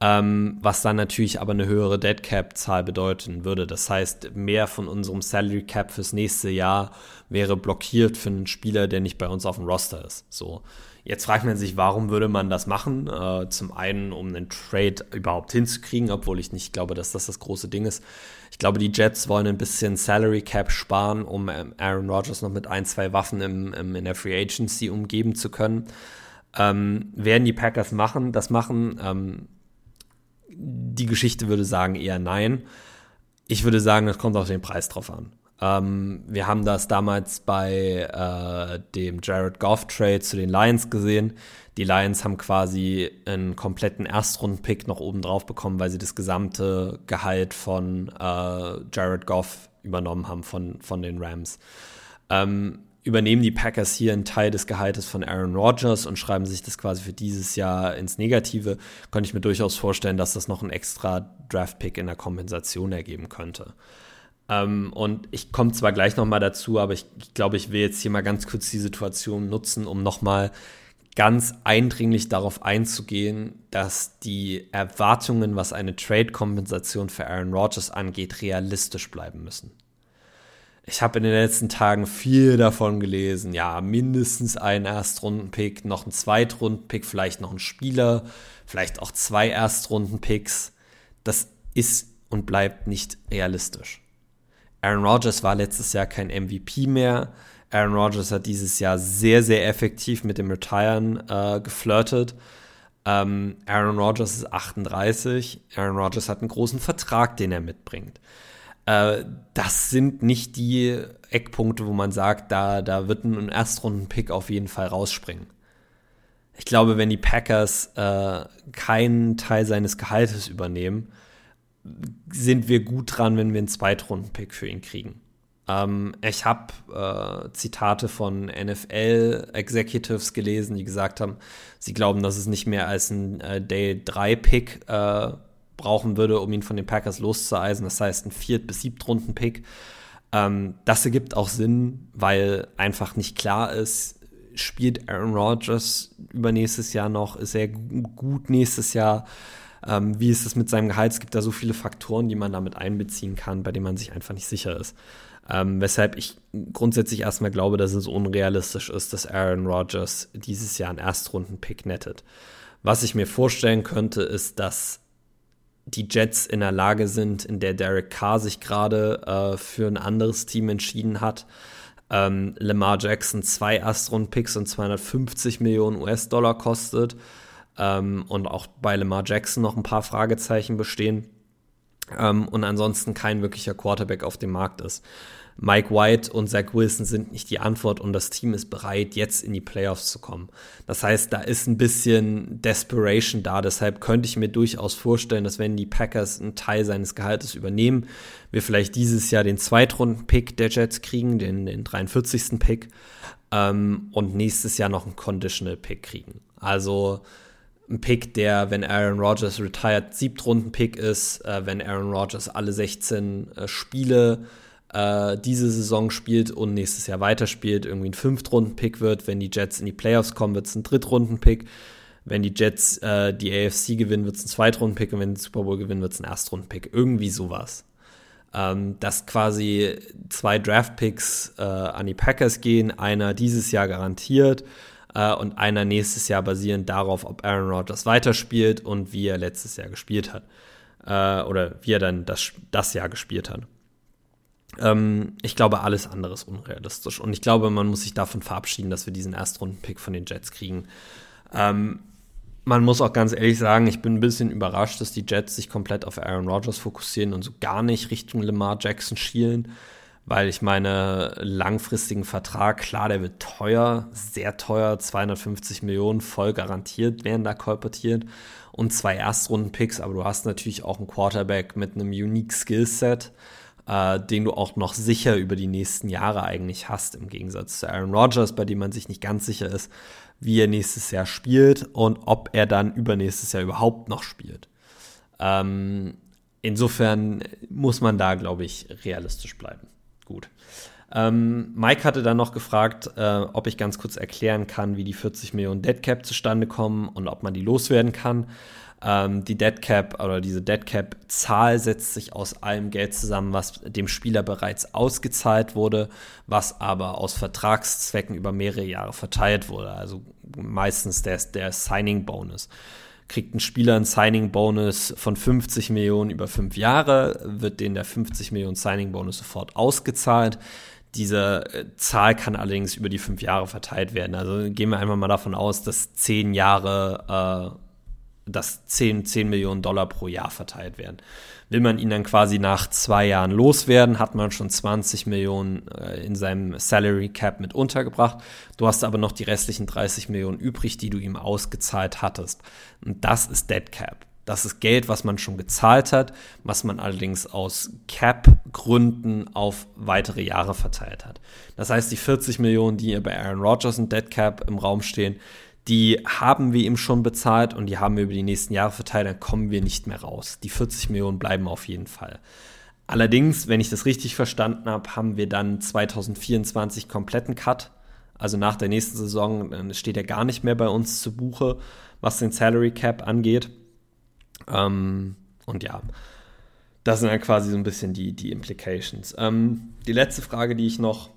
A: Ähm, was dann natürlich aber eine höhere Dead Cap-Zahl bedeuten würde. Das heißt, mehr von unserem Salary Cap fürs nächste Jahr wäre blockiert für einen Spieler, der nicht bei uns auf dem Roster ist. So. Jetzt fragt man sich, warum würde man das machen? Äh, zum einen, um einen Trade überhaupt hinzukriegen, obwohl ich nicht glaube, dass das das große Ding ist. Ich glaube, die Jets wollen ein bisschen Salary Cap sparen, um ähm, Aaron Rodgers noch mit ein, zwei Waffen im, im, in der Free Agency umgeben zu können. Ähm, werden die Packers machen, das machen? Die Geschichte würde sagen eher nein. Ich würde sagen, es kommt auf den Preis drauf an. Ähm, wir haben das damals bei äh, dem Jared Goff Trade zu den Lions gesehen. Die Lions haben quasi einen kompletten Erstrunden-Pick noch oben drauf bekommen, weil sie das gesamte Gehalt von äh, Jared Goff übernommen haben von, von den Rams. Ähm, übernehmen die Packers hier einen Teil des Gehaltes von Aaron Rodgers und schreiben sich das quasi für dieses Jahr ins Negative, könnte ich mir durchaus vorstellen, dass das noch ein extra Draft-Pick in der Kompensation ergeben könnte. Ähm, und ich komme zwar gleich nochmal dazu, aber ich, ich glaube, ich will jetzt hier mal ganz kurz die Situation nutzen, um nochmal ganz eindringlich darauf einzugehen, dass die Erwartungen, was eine Trade-Kompensation für Aaron Rodgers angeht, realistisch bleiben müssen. Ich habe in den letzten Tagen viel davon gelesen. Ja, mindestens ein Erstrunden-Pick, noch ein Zweitrunden-Pick, vielleicht noch ein Spieler, vielleicht auch zwei Erstrunden-Picks. Das ist und bleibt nicht realistisch. Aaron Rodgers war letztes Jahr kein MVP mehr. Aaron Rodgers hat dieses Jahr sehr, sehr effektiv mit dem Retiren äh, geflirtet. Ähm, Aaron Rodgers ist 38. Aaron Rodgers hat einen großen Vertrag, den er mitbringt. Äh, das sind nicht die Eckpunkte, wo man sagt, da, da wird ein Erstrunden-Pick auf jeden Fall rausspringen. Ich glaube, wenn die Packers äh, keinen Teil seines Gehaltes übernehmen, sind wir gut dran, wenn wir einen Zweitrunden-Pick für ihn kriegen. Ähm, ich habe äh, Zitate von NFL-Executives gelesen, die gesagt haben, sie glauben, dass es nicht mehr als ein äh, Day-3-Pick äh, brauchen würde, um ihn von den Packers loszueisen. Das heißt, ein Viert- bis Siebtrunden-Pick. Ähm, das ergibt auch Sinn, weil einfach nicht klar ist, spielt Aaron Rodgers über nächstes Jahr noch, ist er gut nächstes Jahr. Ähm, wie ist es mit seinem Gehalt? Es gibt da so viele Faktoren, die man damit einbeziehen kann, bei denen man sich einfach nicht sicher ist. Ähm, weshalb ich grundsätzlich erstmal glaube, dass es unrealistisch ist, dass Aaron Rodgers dieses Jahr einen Erstrunden-Pick nettet. Was ich mir vorstellen könnte, ist, dass die Jets in der Lage sind, in der Derek Carr sich gerade äh, für ein anderes Team entschieden hat. Ähm, Lamar Jackson zwei Erstrunden-Picks und 250 Millionen US-Dollar kostet ähm, und auch bei Lamar Jackson noch ein paar Fragezeichen bestehen ähm, und ansonsten kein wirklicher Quarterback auf dem Markt ist. Mike White und Zach Wilson sind nicht die Antwort und das Team ist bereit, jetzt in die Playoffs zu kommen. Das heißt, da ist ein bisschen Desperation da. Deshalb könnte ich mir durchaus vorstellen, dass wenn die Packers einen Teil seines Gehaltes übernehmen, wir vielleicht dieses Jahr den Zweitrunden-Pick der Jets kriegen, den, den 43. Pick, ähm, und nächstes Jahr noch einen Conditional-Pick kriegen. Also ein Pick, der, wenn Aaron Rodgers retired, Siebtrunden-Pick ist, äh, wenn Aaron Rodgers alle 16 äh, Spiele äh, diese Saison spielt und nächstes Jahr weiterspielt, irgendwie ein Fünftrunden-Pick wird. Wenn die Jets in die Playoffs kommen, wird es ein Drittrunden-Pick. Wenn die Jets äh, die AFC gewinnen, wird es ein Zweitrunden-Pick und wenn die Super Bowl gewinnen, wird es ein Erstrunden-Pick. Irgendwie sowas. Ähm, dass quasi zwei Draft-Picks äh, an die Packers gehen, einer dieses Jahr garantiert äh, und einer nächstes Jahr basierend darauf, ob Aaron Rodgers weiterspielt und wie er letztes Jahr gespielt hat. Äh, oder wie er dann das, das Jahr gespielt hat. Ähm, ich glaube, alles andere ist unrealistisch. Und ich glaube, man muss sich davon verabschieden, dass wir diesen Erstrunden-Pick von den Jets kriegen. Ähm, man muss auch ganz ehrlich sagen, ich bin ein bisschen überrascht, dass die Jets sich komplett auf Aaron Rodgers fokussieren und so gar nicht Richtung Lamar Jackson schielen. Weil ich meine, langfristigen Vertrag, klar, der wird teuer, sehr teuer, 250 Millionen voll garantiert werden da kolportiert und zwei Erstrunden-Picks, aber du hast natürlich auch einen Quarterback mit einem unique Skillset äh, den du auch noch sicher über die nächsten Jahre eigentlich hast, im Gegensatz zu Aaron Rodgers, bei dem man sich nicht ganz sicher ist, wie er nächstes Jahr spielt und ob er dann übernächstes Jahr überhaupt noch spielt. Ähm, insofern muss man da, glaube ich, realistisch bleiben. Gut. Ähm, Mike hatte dann noch gefragt, äh, ob ich ganz kurz erklären kann, wie die 40 Millionen Dead Cap zustande kommen und ob man die loswerden kann. Ähm, die Dead Cap oder diese Dead Cap Zahl setzt sich aus allem Geld zusammen, was dem Spieler bereits ausgezahlt wurde, was aber aus Vertragszwecken über mehrere Jahre verteilt wurde. Also meistens der, der Signing Bonus. Kriegt ein Spieler einen Signing Bonus von 50 Millionen über fünf Jahre, wird den der 50 Millionen Signing Bonus sofort ausgezahlt. Diese äh, Zahl kann allerdings über die fünf Jahre verteilt werden. Also gehen wir einfach mal davon aus, dass zehn Jahre äh, dass 10, 10 Millionen Dollar pro Jahr verteilt werden. Will man ihn dann quasi nach zwei Jahren loswerden, hat man schon 20 Millionen äh, in seinem Salary Cap mit untergebracht. Du hast aber noch die restlichen 30 Millionen übrig, die du ihm ausgezahlt hattest. Und das ist Dead Cap. Das ist Geld, was man schon gezahlt hat, was man allerdings aus Cap-Gründen auf weitere Jahre verteilt hat. Das heißt, die 40 Millionen, die bei Aaron Rodgers und Dead Cap im Raum stehen, die haben wir ihm schon bezahlt und die haben wir über die nächsten Jahre verteilt, dann kommen wir nicht mehr raus. Die 40 Millionen bleiben auf jeden Fall. Allerdings, wenn ich das richtig verstanden habe, haben wir dann 2024 kompletten Cut. Also nach der nächsten Saison steht er gar nicht mehr bei uns zu Buche, was den Salary Cap angeht. Ähm, und ja, das sind dann quasi so ein bisschen die, die Implications. Ähm, die letzte Frage, die ich noch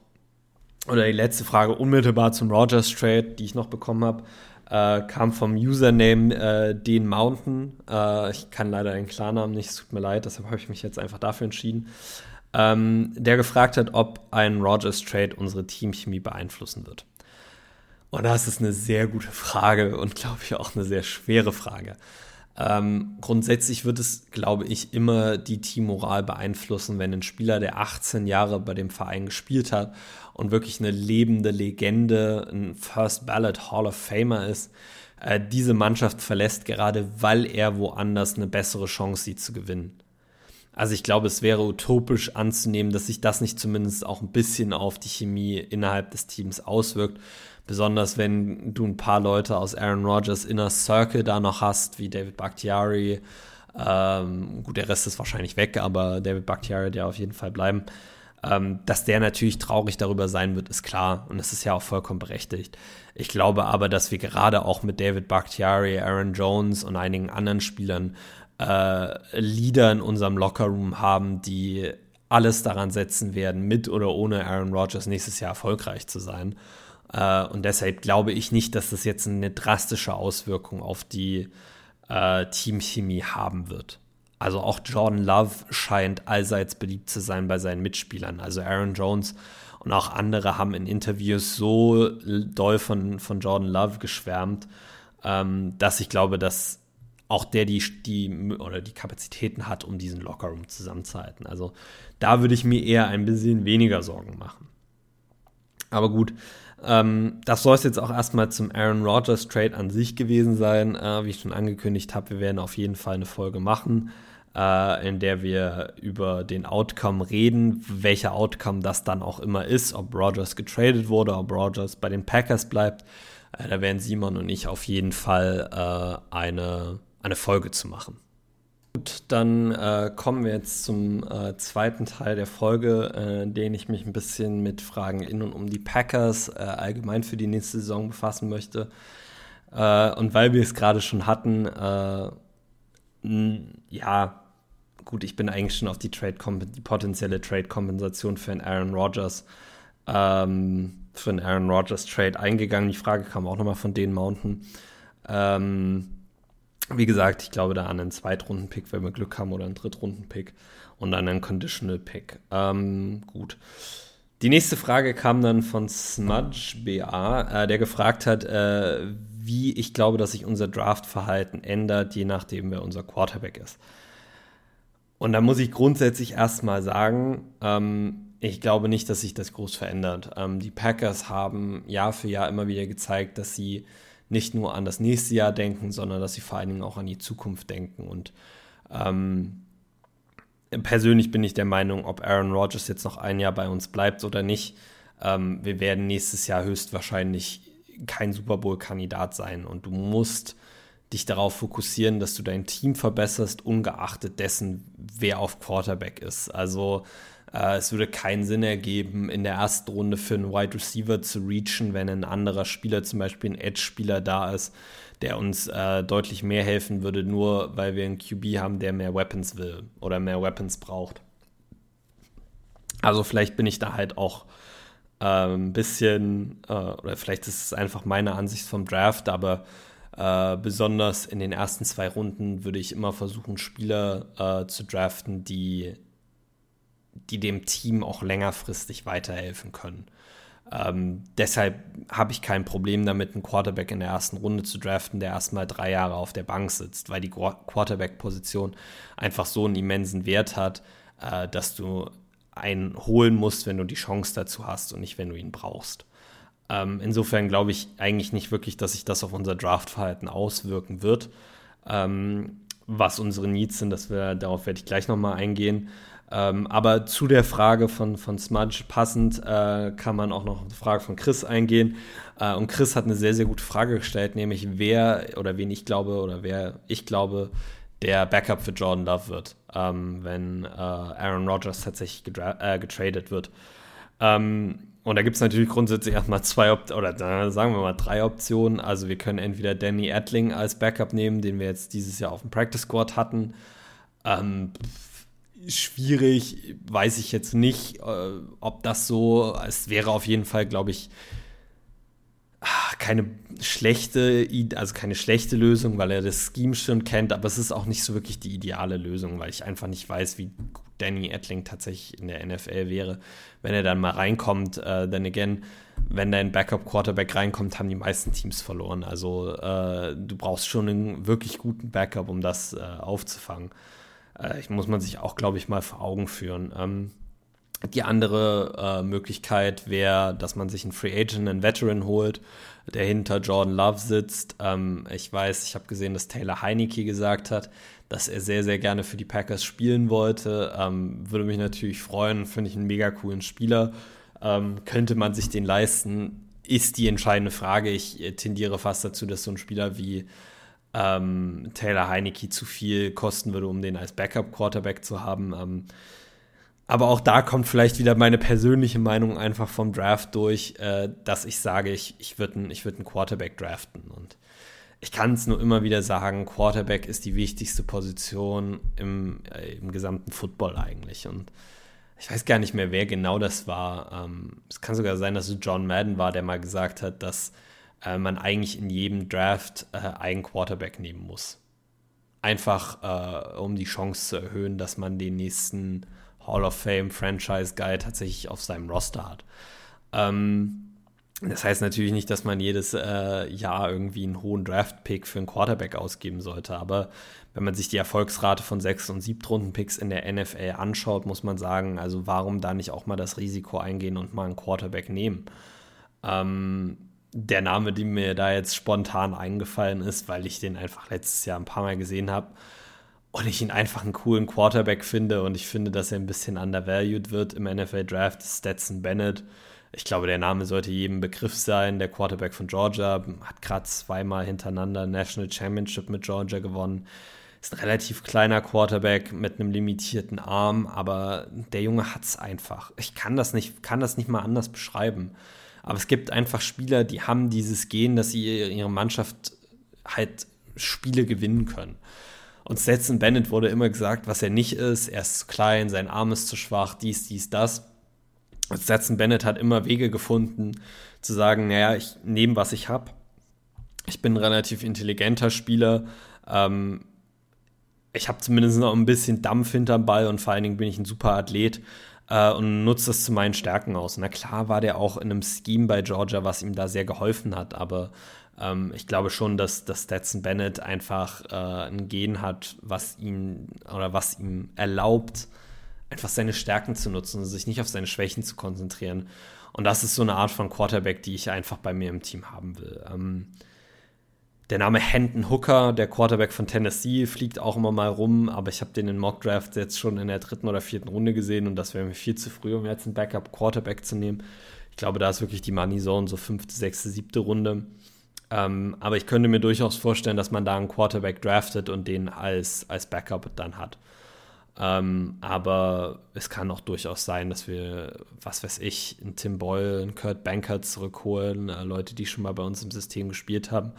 A: oder die letzte Frage unmittelbar zum Rogers Trade, die ich noch bekommen habe, äh, kam vom Username äh, Den Mountain. Äh, ich kann leider den Klarnamen nicht, es tut mir leid, deshalb habe ich mich jetzt einfach dafür entschieden. Ähm, der gefragt hat, ob ein Rogers Trade unsere Teamchemie beeinflussen wird. Und das ist eine sehr gute Frage und glaube ich auch eine sehr schwere Frage. Ähm, grundsätzlich wird es, glaube ich, immer die Teammoral beeinflussen, wenn ein Spieler, der 18 Jahre bei dem Verein gespielt hat und wirklich eine lebende Legende, ein First Ballot Hall of Famer ist, äh, diese Mannschaft verlässt, gerade weil er woanders eine bessere Chance sieht zu gewinnen. Also ich glaube, es wäre utopisch anzunehmen, dass sich das nicht zumindest auch ein bisschen auf die Chemie innerhalb des Teams auswirkt. Besonders wenn du ein paar Leute aus Aaron Rodgers Inner Circle da noch hast, wie David Bakhtiari. Ähm, gut, der Rest ist wahrscheinlich weg, aber David Bakhtiari, der auf jeden Fall bleiben. Ähm, dass der natürlich traurig darüber sein wird, ist klar. Und das ist ja auch vollkommen berechtigt. Ich glaube aber, dass wir gerade auch mit David Bakhtiari, Aaron Jones und einigen anderen Spielern äh, Leader in unserem Lockerroom haben, die alles daran setzen werden, mit oder ohne Aaron Rodgers nächstes Jahr erfolgreich zu sein. Äh, und deshalb glaube ich nicht, dass das jetzt eine drastische Auswirkung auf die äh, Teamchemie haben wird. Also auch Jordan Love scheint allseits beliebt zu sein bei seinen Mitspielern. Also Aaron Jones und auch andere haben in Interviews so doll von, von Jordan Love geschwärmt, ähm, dass ich glaube, dass auch der die, die oder die Kapazitäten hat, um diesen Lockerroom zusammenzuhalten. Also da würde ich mir eher ein bisschen weniger Sorgen machen. Aber gut, ähm, das soll es jetzt auch erstmal zum Aaron Rodgers Trade an sich gewesen sein. Äh, wie ich schon angekündigt habe, wir werden auf jeden Fall eine Folge machen, äh, in der wir über den Outcome reden, welcher Outcome das dann auch immer ist, ob Rodgers getradet wurde, ob Rodgers bei den Packers bleibt. Äh, da werden Simon und ich auf jeden Fall äh, eine, eine Folge zu machen. Gut, dann äh, kommen wir jetzt zum äh, zweiten Teil der Folge, äh, in dem ich mich ein bisschen mit Fragen in und um die Packers äh, allgemein für die nächste Saison befassen möchte. Äh, und weil wir es gerade schon hatten, äh, ja, gut, ich bin eigentlich schon auf die, Trade die potenzielle Trade-Kompensation für einen Aaron Rodgers, ähm, für einen Aaron Rodgers Trade eingegangen. Die Frage kam auch nochmal von den Mountain. Ähm, wie gesagt, ich glaube da an einen Zweitrunden-Pick, wenn wir Glück haben, oder einen Drittrunden-Pick und dann einen Conditional-Pick. Ähm, gut. Die nächste Frage kam dann von Smudge BA, äh, der gefragt hat, äh, wie ich glaube, dass sich unser Draftverhalten ändert, je nachdem, wer unser Quarterback ist. Und da muss ich grundsätzlich erstmal sagen, ähm, ich glaube nicht, dass sich das groß verändert. Ähm, die Packers haben Jahr für Jahr immer wieder gezeigt, dass sie nicht nur an das nächste Jahr denken, sondern dass sie vor allen Dingen auch an die Zukunft denken. Und ähm, persönlich bin ich der Meinung, ob Aaron Rodgers jetzt noch ein Jahr bei uns bleibt oder nicht, ähm, wir werden nächstes Jahr höchstwahrscheinlich kein Super Bowl-Kandidat sein. Und du musst dich darauf fokussieren, dass du dein Team verbesserst, ungeachtet dessen, wer auf Quarterback ist. Also Äh, es würde keinen Sinn ergeben, in der ersten Runde für einen Wide Receiver zu reachen, wenn ein anderer Spieler, zum Beispiel ein Edge-Spieler, da ist, der uns äh, deutlich mehr helfen würde, nur weil wir einen QB haben, der mehr Weapons will oder mehr Weapons braucht. Also vielleicht bin ich da halt auch äh, ein bisschen, äh, oder vielleicht ist es einfach meine Ansicht vom Draft, aber äh, besonders in den ersten zwei Runden würde ich immer versuchen, Spieler äh, zu draften, die, die dem Team auch längerfristig weiterhelfen können. Ähm, deshalb habe ich kein Problem damit, einen Quarterback in der ersten Runde zu draften, der erstmal drei Jahre auf der Bank sitzt, weil die Quarterback-Position einfach so einen immensen Wert hat, äh, dass du einen holen musst, wenn du die Chance dazu hast und nicht, wenn du ihn brauchst. Ähm, insofern glaube ich eigentlich nicht wirklich, dass sich das auf unser Draftverhalten auswirken wird. Ähm, was unsere Needs sind, das wir, darauf werde ich gleich nochmal eingehen. Ähm, aber zu der Frage von, von Smudge passend äh, kann man auch noch auf die Frage von Chris eingehen. Äh, und Chris hat eine sehr, sehr gute Frage gestellt, nämlich wer oder wen ich glaube oder wer ich glaube, der Backup für Jordan Love wird, ähm, wenn äh, Aaron Rodgers tatsächlich äh, getradet wird. Ähm, und da gibt es natürlich grundsätzlich erstmal zwei Op oder sagen wir mal drei Optionen. Also wir können entweder Danny Edling als Backup nehmen, den wir jetzt dieses Jahr auf dem Practice Squad hatten. Ähm, schwierig, weiß ich jetzt nicht, äh, ob das so, es wäre auf jeden Fall, glaube ich, ah, keine schlechte, also keine schlechte Lösung, weil er das Scheme schon kennt, aber es ist auch nicht so wirklich die ideale Lösung, weil ich einfach nicht weiß, wie gut Danny Edling tatsächlich in der NFL wäre, wenn er dann mal reinkommt. Äh, denn again, wenn dein Backup-Quarterback reinkommt, haben die meisten Teams verloren. Also äh, du brauchst schon einen wirklich guten Backup, um das äh, aufzufangen. Äh, muss man sich auch, glaube ich, mal vor Augen führen. Ähm, die andere äh, Möglichkeit wäre, dass man sich einen Free Agent, einen Veteran holt, der hinter Jordan Love sitzt. Ähm, ich weiß, ich habe gesehen, dass Taylor Heineke gesagt hat, dass er sehr, sehr gerne für die Packers spielen wollte. Ähm, würde mich natürlich freuen, finde ich einen mega coolen Spieler. Ähm, könnte man sich den leisten, ist die entscheidende Frage. Ich äh, tendiere fast dazu, dass so ein Spieler wie ähm, Taylor Heineke zu viel kosten würde, um den als Backup-Quarterback zu haben. Ähm, aber auch da kommt vielleicht wieder meine persönliche Meinung einfach vom Draft durch, äh, dass ich sage, ich, ich würde einen würd Quarterback draften. Und ich kann es nur immer wieder sagen, Quarterback ist die wichtigste Position im, äh, im gesamten Football eigentlich. Und ich weiß gar nicht mehr, wer genau das war. Ähm, es kann sogar sein, dass es John Madden war, der mal gesagt hat, dass äh, man eigentlich in jedem Draft äh, einen Quarterback nehmen muss. Einfach, äh, um die Chance zu erhöhen, dass man den nächsten Hall of Fame Franchise Guy tatsächlich auf seinem Roster hat. Ähm, das heißt natürlich nicht, dass man jedes äh, Jahr irgendwie einen hohen Draft-Pick für einen Quarterback ausgeben sollte, aber wenn man sich die Erfolgsrate von sechs und Siebtrunden-Picks in der NFL anschaut, muss man sagen, also warum da nicht auch mal das Risiko eingehen und mal einen Quarterback nehmen? Ähm, der Name, der mir da jetzt spontan eingefallen ist, weil ich den einfach letztes Jahr ein paar Mal gesehen habe und ich ihn einfach einen coolen Quarterback finde und ich finde, dass er ein bisschen undervalued wird im NFL Draft, ist Stetson Bennett ich glaube, der Name sollte jedem Begriff sein. Der Quarterback von Georgia hat gerade zweimal hintereinander National Championship mit Georgia gewonnen. Ist ein relativ kleiner Quarterback mit einem limitierten Arm, aber der Junge hat es einfach. Ich kann das nicht, kann das nicht mal anders beschreiben. Aber es gibt einfach Spieler, die haben dieses Gen, dass sie ihre Mannschaft halt Spiele gewinnen können. Und Stetson Bennett wurde immer gesagt, was er nicht ist. Er ist zu klein, sein Arm ist zu schwach, dies, dies, das. Stetson Bennett hat immer Wege gefunden, zu sagen, naja, ich nehme, was ich habe. Ich bin ein relativ intelligenter Spieler. Ähm, ich habe zumindest noch ein bisschen Dampf hinterm Ball und vor allen Dingen bin ich ein super Athlet äh, und nutze das zu meinen Stärken aus. Na klar war der auch in einem Scheme bei Georgia, was ihm da sehr geholfen hat, aber ähm, ich glaube schon, dass, dass Stetson Bennett einfach äh, ein Gen hat, was ihn oder was ihm erlaubt, einfach seine Stärken zu nutzen und sich nicht auf seine Schwächen zu konzentrieren. Und das ist so eine Art von Quarterback, die ich einfach bei mir im Team haben will. Ähm, der Name Hendon Hooker, der Quarterback von Tennessee, fliegt auch immer mal rum, aber ich habe den in Mock Draft jetzt schon in der dritten oder vierten Runde gesehen und das wäre mir viel zu früh, um jetzt einen Backup Quarterback zu nehmen. Ich glaube, da ist wirklich die Money Zone so fünfte, sechste, siebte Runde. Ähm, aber ich könnte mir durchaus vorstellen, dass man da einen Quarterback draftet und den als, als Backup dann hat. Ähm, aber es kann auch durchaus sein, dass wir, was weiß ich, einen Tim Boyle, einen Kurt Bankert zurückholen, äh, Leute, die schon mal bei uns im System gespielt haben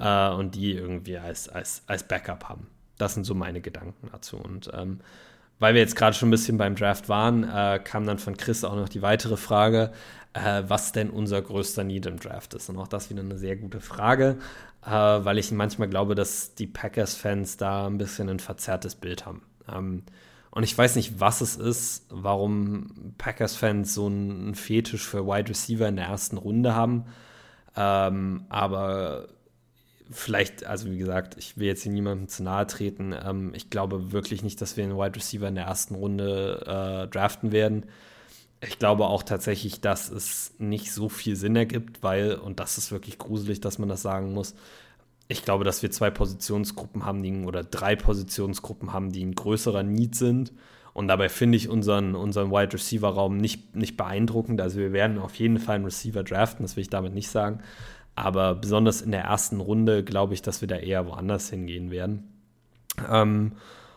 A: äh, und die irgendwie als, als, als Backup haben. Das sind so meine Gedanken dazu. Und ähm, weil wir jetzt gerade schon ein bisschen beim Draft waren, äh, kam dann von Chris auch noch die weitere Frage, äh, was denn unser größter Need im Draft ist. Und auch das wieder eine sehr gute Frage, äh, weil ich manchmal glaube, dass die Packers-Fans da ein bisschen ein verzerrtes Bild haben. Ähm, und ich weiß nicht, was es ist, warum Packers-Fans so einen Fetisch für Wide Receiver in der ersten Runde haben. Ähm, aber vielleicht, also wie gesagt, ich will jetzt hier niemandem zu nahe treten. Ähm, ich glaube wirklich nicht, dass wir einen Wide Receiver in der ersten Runde äh, draften werden. Ich glaube auch tatsächlich, dass es nicht so viel Sinn ergibt, weil, und das ist wirklich gruselig, dass man das sagen muss, ich glaube, dass wir zwei Positionsgruppen haben, die, oder drei Positionsgruppen haben, die ein größerer Need sind. Und dabei finde ich unseren, unseren Wide Receiver Raum nicht, nicht beeindruckend. Also wir werden auf jeden Fall einen Receiver draften, das will ich damit nicht sagen. Aber besonders in der ersten Runde glaube ich, dass wir da eher woanders hingehen werden. Ähm,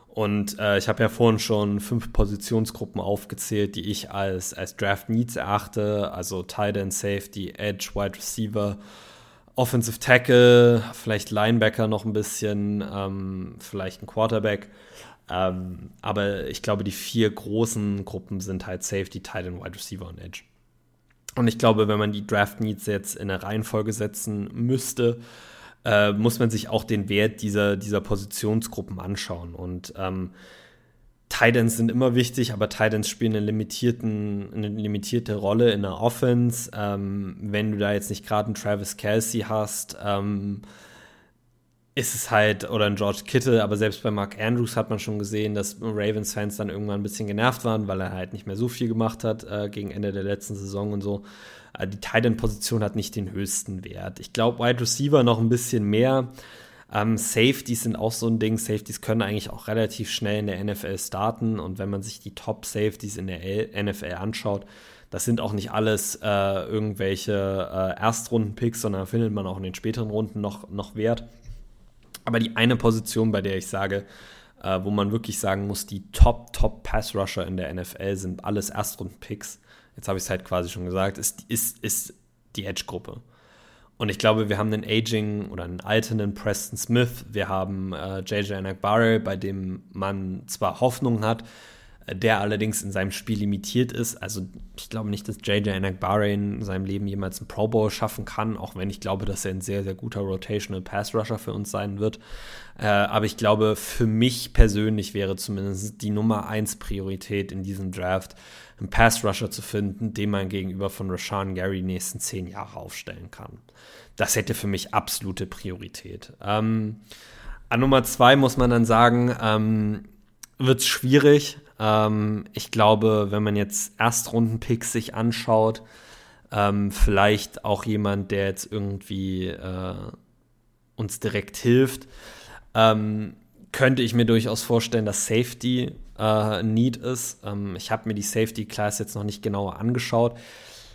A: und äh, ich habe ja vorhin schon fünf Positionsgruppen aufgezählt, die ich als, als Draft Needs erachte. Also Tight End, Safety, Edge, Wide Receiver, Offensive Tackle, vielleicht Linebacker noch ein bisschen, ähm, vielleicht ein Quarterback. Ähm, aber ich glaube, die vier großen Gruppen sind halt Safety, Tight End, Wide Receiver und Edge. Und ich glaube, wenn man die Draft Needs jetzt in eine Reihenfolge setzen müsste, äh, muss man sich auch den Wert dieser, dieser Positionsgruppen anschauen. Und ähm, Titans sind immer wichtig, aber Titans spielen eine, limitierten, eine limitierte Rolle in der Offense. Ähm, wenn du da jetzt nicht gerade einen Travis Kelsey hast, ähm, ist es halt, oder ein George Kittle, aber selbst bei Mark Andrews hat man schon gesehen, dass Ravens-Fans dann irgendwann ein bisschen genervt waren, weil er halt nicht mehr so viel gemacht hat äh, gegen Ende der letzten Saison und so. Äh, die Titan-Position hat nicht den höchsten Wert. Ich glaube, Wide Receiver noch ein bisschen mehr. Ähm, Safeties sind auch so ein Ding. Safeties können eigentlich auch relativ schnell in der NFL starten und wenn man sich die Top-Safeties in der NFL anschaut, das sind auch nicht alles äh, irgendwelche äh, Erstrunden-Picks, sondern findet man auch in den späteren Runden noch, noch Wert. Aber die eine Position, bei der ich sage, äh, wo man wirklich sagen muss, die Top, Top Pass Rusher in der NFL sind alles Erstrunden-Picks. Jetzt habe ich es halt quasi schon gesagt, ist, ist, ist die Edge-Gruppe. Und ich glaube, wir haben einen aging oder einen alternden Preston Smith. Wir haben äh, JJ Anagbare, bei dem man zwar Hoffnung hat, der allerdings in seinem Spiel limitiert ist. Also ich glaube nicht, dass JJ Anagbare in seinem Leben jemals einen Pro Bowl schaffen kann, auch wenn ich glaube, dass er ein sehr, sehr guter Rotational Pass Rusher für uns sein wird. Äh, aber ich glaube, für mich persönlich wäre zumindest die Nummer 1 Priorität in diesem Draft, einen Pass Rusher zu finden, den man gegenüber von Rashawn Gary die nächsten zehn Jahre aufstellen kann. Das hätte für mich absolute Priorität. Ähm, an Nummer 2 muss man dann sagen, ähm, wird es schwierig. Ähm, ich glaube, wenn man jetzt Erstrunden-Picks sich anschaut, ähm, vielleicht auch jemand, der jetzt irgendwie äh, uns direkt hilft, ähm, könnte ich mir durchaus vorstellen, dass Safety äh, Need ist. Ähm, ich habe mir die Safety Class jetzt noch nicht genauer angeschaut.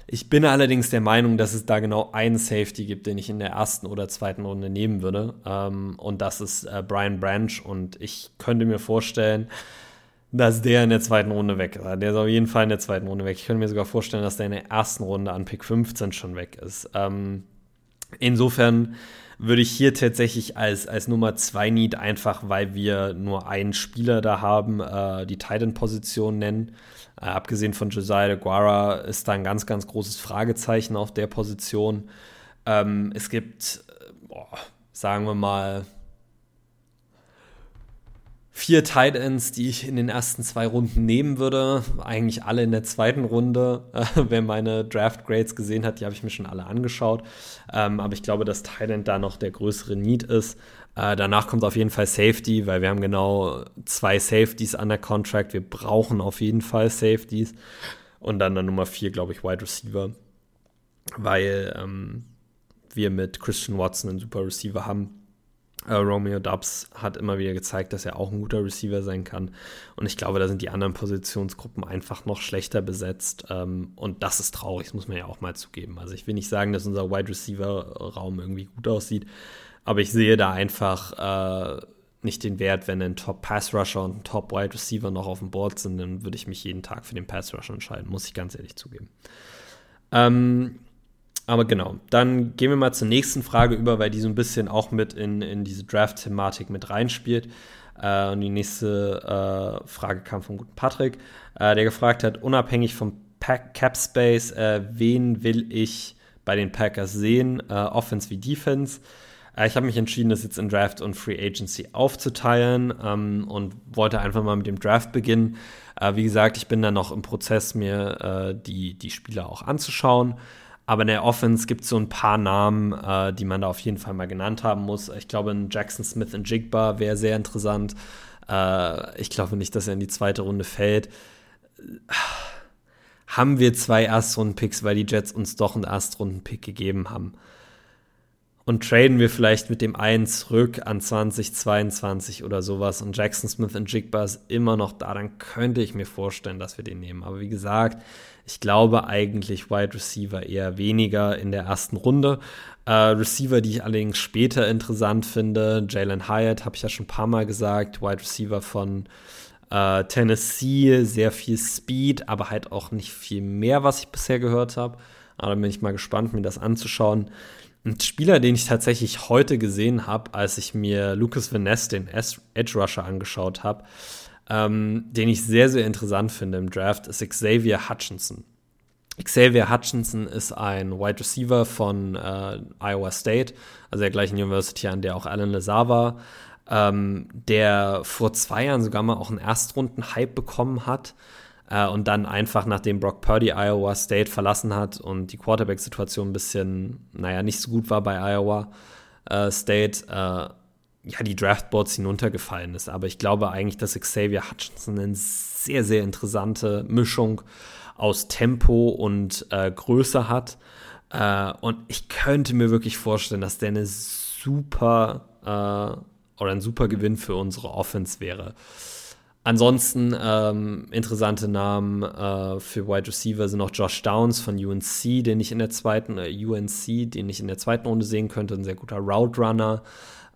A: Ich bin allerdings der Meinung, dass es da genau einen Safety gibt, den ich in der ersten oder zweiten Runde nehmen würde. Ähm, und das ist äh, Brian Branch. Und ich könnte mir vorstellen, dass der in der zweiten Runde weg ist. Der ist auf jeden Fall in der zweiten Runde weg. Ich könnte mir sogar vorstellen, dass der in der ersten Runde an Pick 15 schon weg ist. Ähm, insofern würde ich hier tatsächlich als, als Nummer 2 Need einfach, weil wir nur einen Spieler da haben, äh, die Titan-Position nennen. Äh, abgesehen von Josiah Guara ist da ein ganz, ganz großes Fragezeichen auf der Position. Ähm, es gibt, äh, boah, sagen wir mal, vier Tight Ends, die ich in den ersten zwei Runden nehmen würde. Eigentlich alle in der zweiten Runde. Äh, wer meine Draft Grades gesehen hat, die habe ich mir schon alle angeschaut. Ähm, aber ich glaube, dass Tight End da noch der größere Need ist. Äh, danach kommt auf jeden Fall Safety, weil wir haben genau zwei Safeties an der Contract. Wir brauchen auf jeden Fall Safeties. Und dann, dann Nummer vier, glaube ich, Wide Receiver. Weil ähm, wir mit Christian Watson einen super Receiver haben äh, Romeo Dubs hat immer wieder gezeigt, dass er auch ein guter Receiver sein kann. Und ich glaube, da sind die anderen Positionsgruppen einfach noch schlechter besetzt. Ähm, und das ist traurig, das muss man ja auch mal zugeben. Also ich will nicht sagen, dass unser Wide Receiver-Raum irgendwie gut aussieht, aber ich sehe da einfach äh, nicht den Wert, wenn ein Top Pass Rusher und ein Top Wide Receiver noch auf dem Board sind, dann würde ich mich jeden Tag für den Pass Rusher entscheiden, muss ich ganz ehrlich zugeben. Ähm, aber genau, dann gehen wir mal zur nächsten Frage über, weil die so ein bisschen auch mit in, in diese Draft-Thematik mit reinspielt. Äh, und die nächste äh, Frage kam von guten Patrick, äh, der gefragt hat, unabhängig vom Cap Space, äh, wen will ich bei den Packers sehen, äh, Offense wie Defense? Äh, ich habe mich entschieden, das jetzt in Draft und Free Agency aufzuteilen ähm, und wollte einfach mal mit dem Draft beginnen. wie gesagt, ich bin da noch im Prozess, mir die, die Spieler auch anzuschauen. Aber in der Offense gibt es so ein paar Namen, äh, die man da auf jeden Fall mal genannt haben muss. Ich glaube, ein Jackson Smith in Jigba wäre sehr interessant. Äh, ich glaube nicht, dass er in die zweite Runde fällt. Haben wir zwei Erstrunden-Picks, weil die Jets uns doch einen Erstrunden-Pick gegeben haben und traden wir vielleicht mit dem einen zurück an 2022 oder sowas und Jackson Smith und Jigba ist immer noch da, dann könnte ich mir vorstellen, dass wir den nehmen. Aber wie gesagt, ich glaube eigentlich Wide Receiver eher weniger in der ersten Runde. Äh, Receiver, die ich allerdings später interessant finde, Jalen Hyatt, habe ich ja schon ein paar Mal gesagt, Wide Receiver von äh, Tennessee, sehr viel Speed, aber halt auch nicht viel mehr, was ich bisher gehört habe. Aber da bin ich mal gespannt, mir das anzuschauen. Ein Spieler, den ich tatsächlich heute gesehen habe, als ich mir Lucas Van den Edge Rusher, angeschaut habe, ähm, den ich sehr, sehr interessant finde im Draft, ist Xavier Hutchinson. Xavier Hutchinson ist ein Wide Receiver von äh, Iowa State, also der gleichen University, an der auch Alan Lazar war, ähm, der vor zwei Jahren sogar mal auch einen Erstrunden-Hype bekommen hat äh, und dann einfach, nachdem Brock Purdy Iowa State verlassen hat und die Quarterback-Situation ein bisschen, naja, nicht so gut war bei Iowa äh, State, äh, ja, die Draftboards hinuntergefallen ist. Aber ich glaube eigentlich, dass Xavier Hutchinson eine sehr, sehr interessante Mischung aus Tempo und äh, Größe hat. Äh, und ich könnte mir wirklich vorstellen, dass der eine super äh, oder ein super Gewinn für unsere Offense wäre. Ansonsten ähm, interessante Namen äh, für Wide Receiver sind noch Josh Downs von UNC, den ich in der zweiten äh, UNC, den ich in der zweiten Runde sehen könnte, ein sehr guter Route Runner.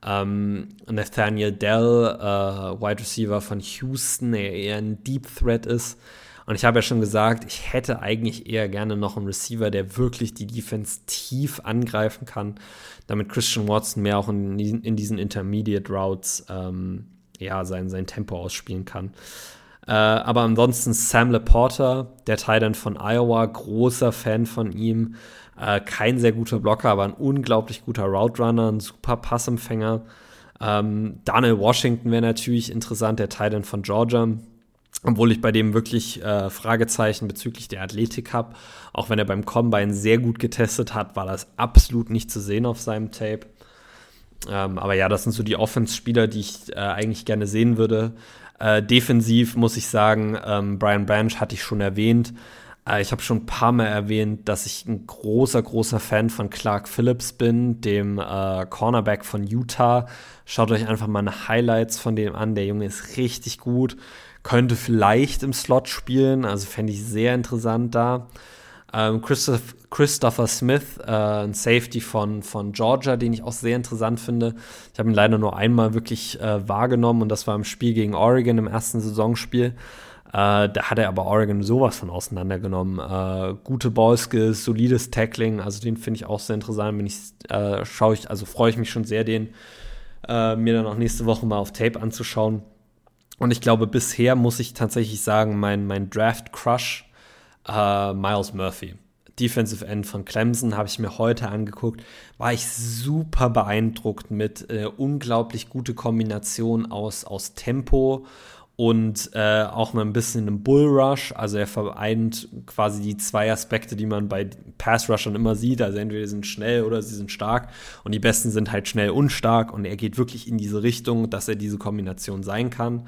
A: Ähm, Nathaniel Dell, äh, Wide Receiver von Houston, der eher ein Deep Threat ist. Und ich habe ja schon gesagt, ich hätte eigentlich eher gerne noch einen Receiver, der wirklich die Defense tief angreifen kann, damit Christian Watson mehr auch in, in diesen Intermediate Routes ähm, ja, sein, sein Tempo ausspielen kann. Äh, aber ansonsten Sam Laporta, der Titan von Iowa, großer Fan von ihm. Äh, kein sehr guter Blocker, aber ein unglaublich guter Route Runner, ein super Passempfänger. Ähm, Daniel Washington wäre natürlich interessant, der Titan von Georgia. Obwohl ich bei dem wirklich äh, Fragezeichen bezüglich der Athletik habe. Auch wenn er beim Combine sehr gut getestet hat, war das absolut nicht zu sehen auf seinem Tape. Ähm, aber ja, das sind so die Offense-Spieler, die ich äh, eigentlich gerne sehen würde. Äh, defensiv muss ich sagen, ähm, Brian Branch hatte ich schon erwähnt. Äh, ich habe schon ein paar Mal erwähnt, dass ich ein großer, großer Fan von Clark Phillips bin, dem äh, Cornerback von Utah. Schaut euch einfach mal eine Highlights von dem an. Der Junge ist richtig gut. Könnte vielleicht im Slot spielen, also fände ich sehr interessant da. Ähm, Christoph, Christopher Smith, äh, ein Safety von, von Georgia, den ich auch sehr interessant finde. Ich habe ihn leider nur einmal wirklich äh, wahrgenommen und das war im Spiel gegen Oregon im ersten Saisonspiel. Äh, da hat er aber Oregon sowas von auseinandergenommen. Äh, gute Ballskills, solides Tackling, also den finde ich auch sehr interessant. Bin ich, äh, schaue ich, also freue ich mich schon sehr, den äh, mir dann auch nächste Woche mal auf Tape anzuschauen. Und ich glaube, bisher muss ich tatsächlich sagen, mein, mein Draft-Crush Uh, Miles Murphy. Defensive End von Clemson habe ich mir heute angeguckt, war ich super beeindruckt mit äh, unglaublich gute Kombination aus, aus Tempo und äh, auch mal ein bisschen einem Bullrush. Also er vereint quasi die zwei Aspekte, die man bei Pass-Rushern immer sieht. Also entweder sie sind schnell oder sie sind stark. Und die besten sind halt schnell und stark. Und er geht wirklich in diese Richtung, dass er diese Kombination sein kann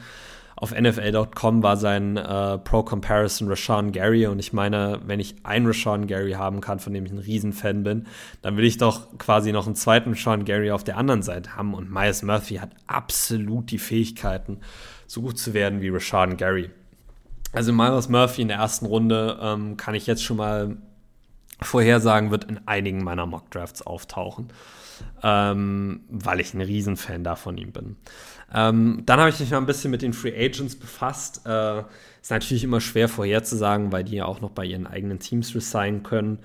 A: auf NFL.com war sein äh, Pro-Comparison Rashawn Gary. Und ich meine, wenn ich einen Rashawn Gary haben kann, von dem ich ein Riesenfan bin, dann will ich doch quasi noch einen zweiten Rashawn Gary auf der anderen Seite haben. Und Miles Murphy hat absolut die Fähigkeiten, so gut zu werden wie Rashawn Gary. Also Miles Murphy in der ersten Runde ähm, kann ich jetzt schon mal Vorhersagen, wird in einigen meiner Mock Drafts auftauchen, ähm, weil ich ein Riesenfan da von ihm bin. Ähm, dann habe ich mich mal ein bisschen mit den Free Agents befasst. Äh, ist natürlich immer schwer vorherzusagen, weil die ja auch noch bei ihren eigenen Teams resignen können.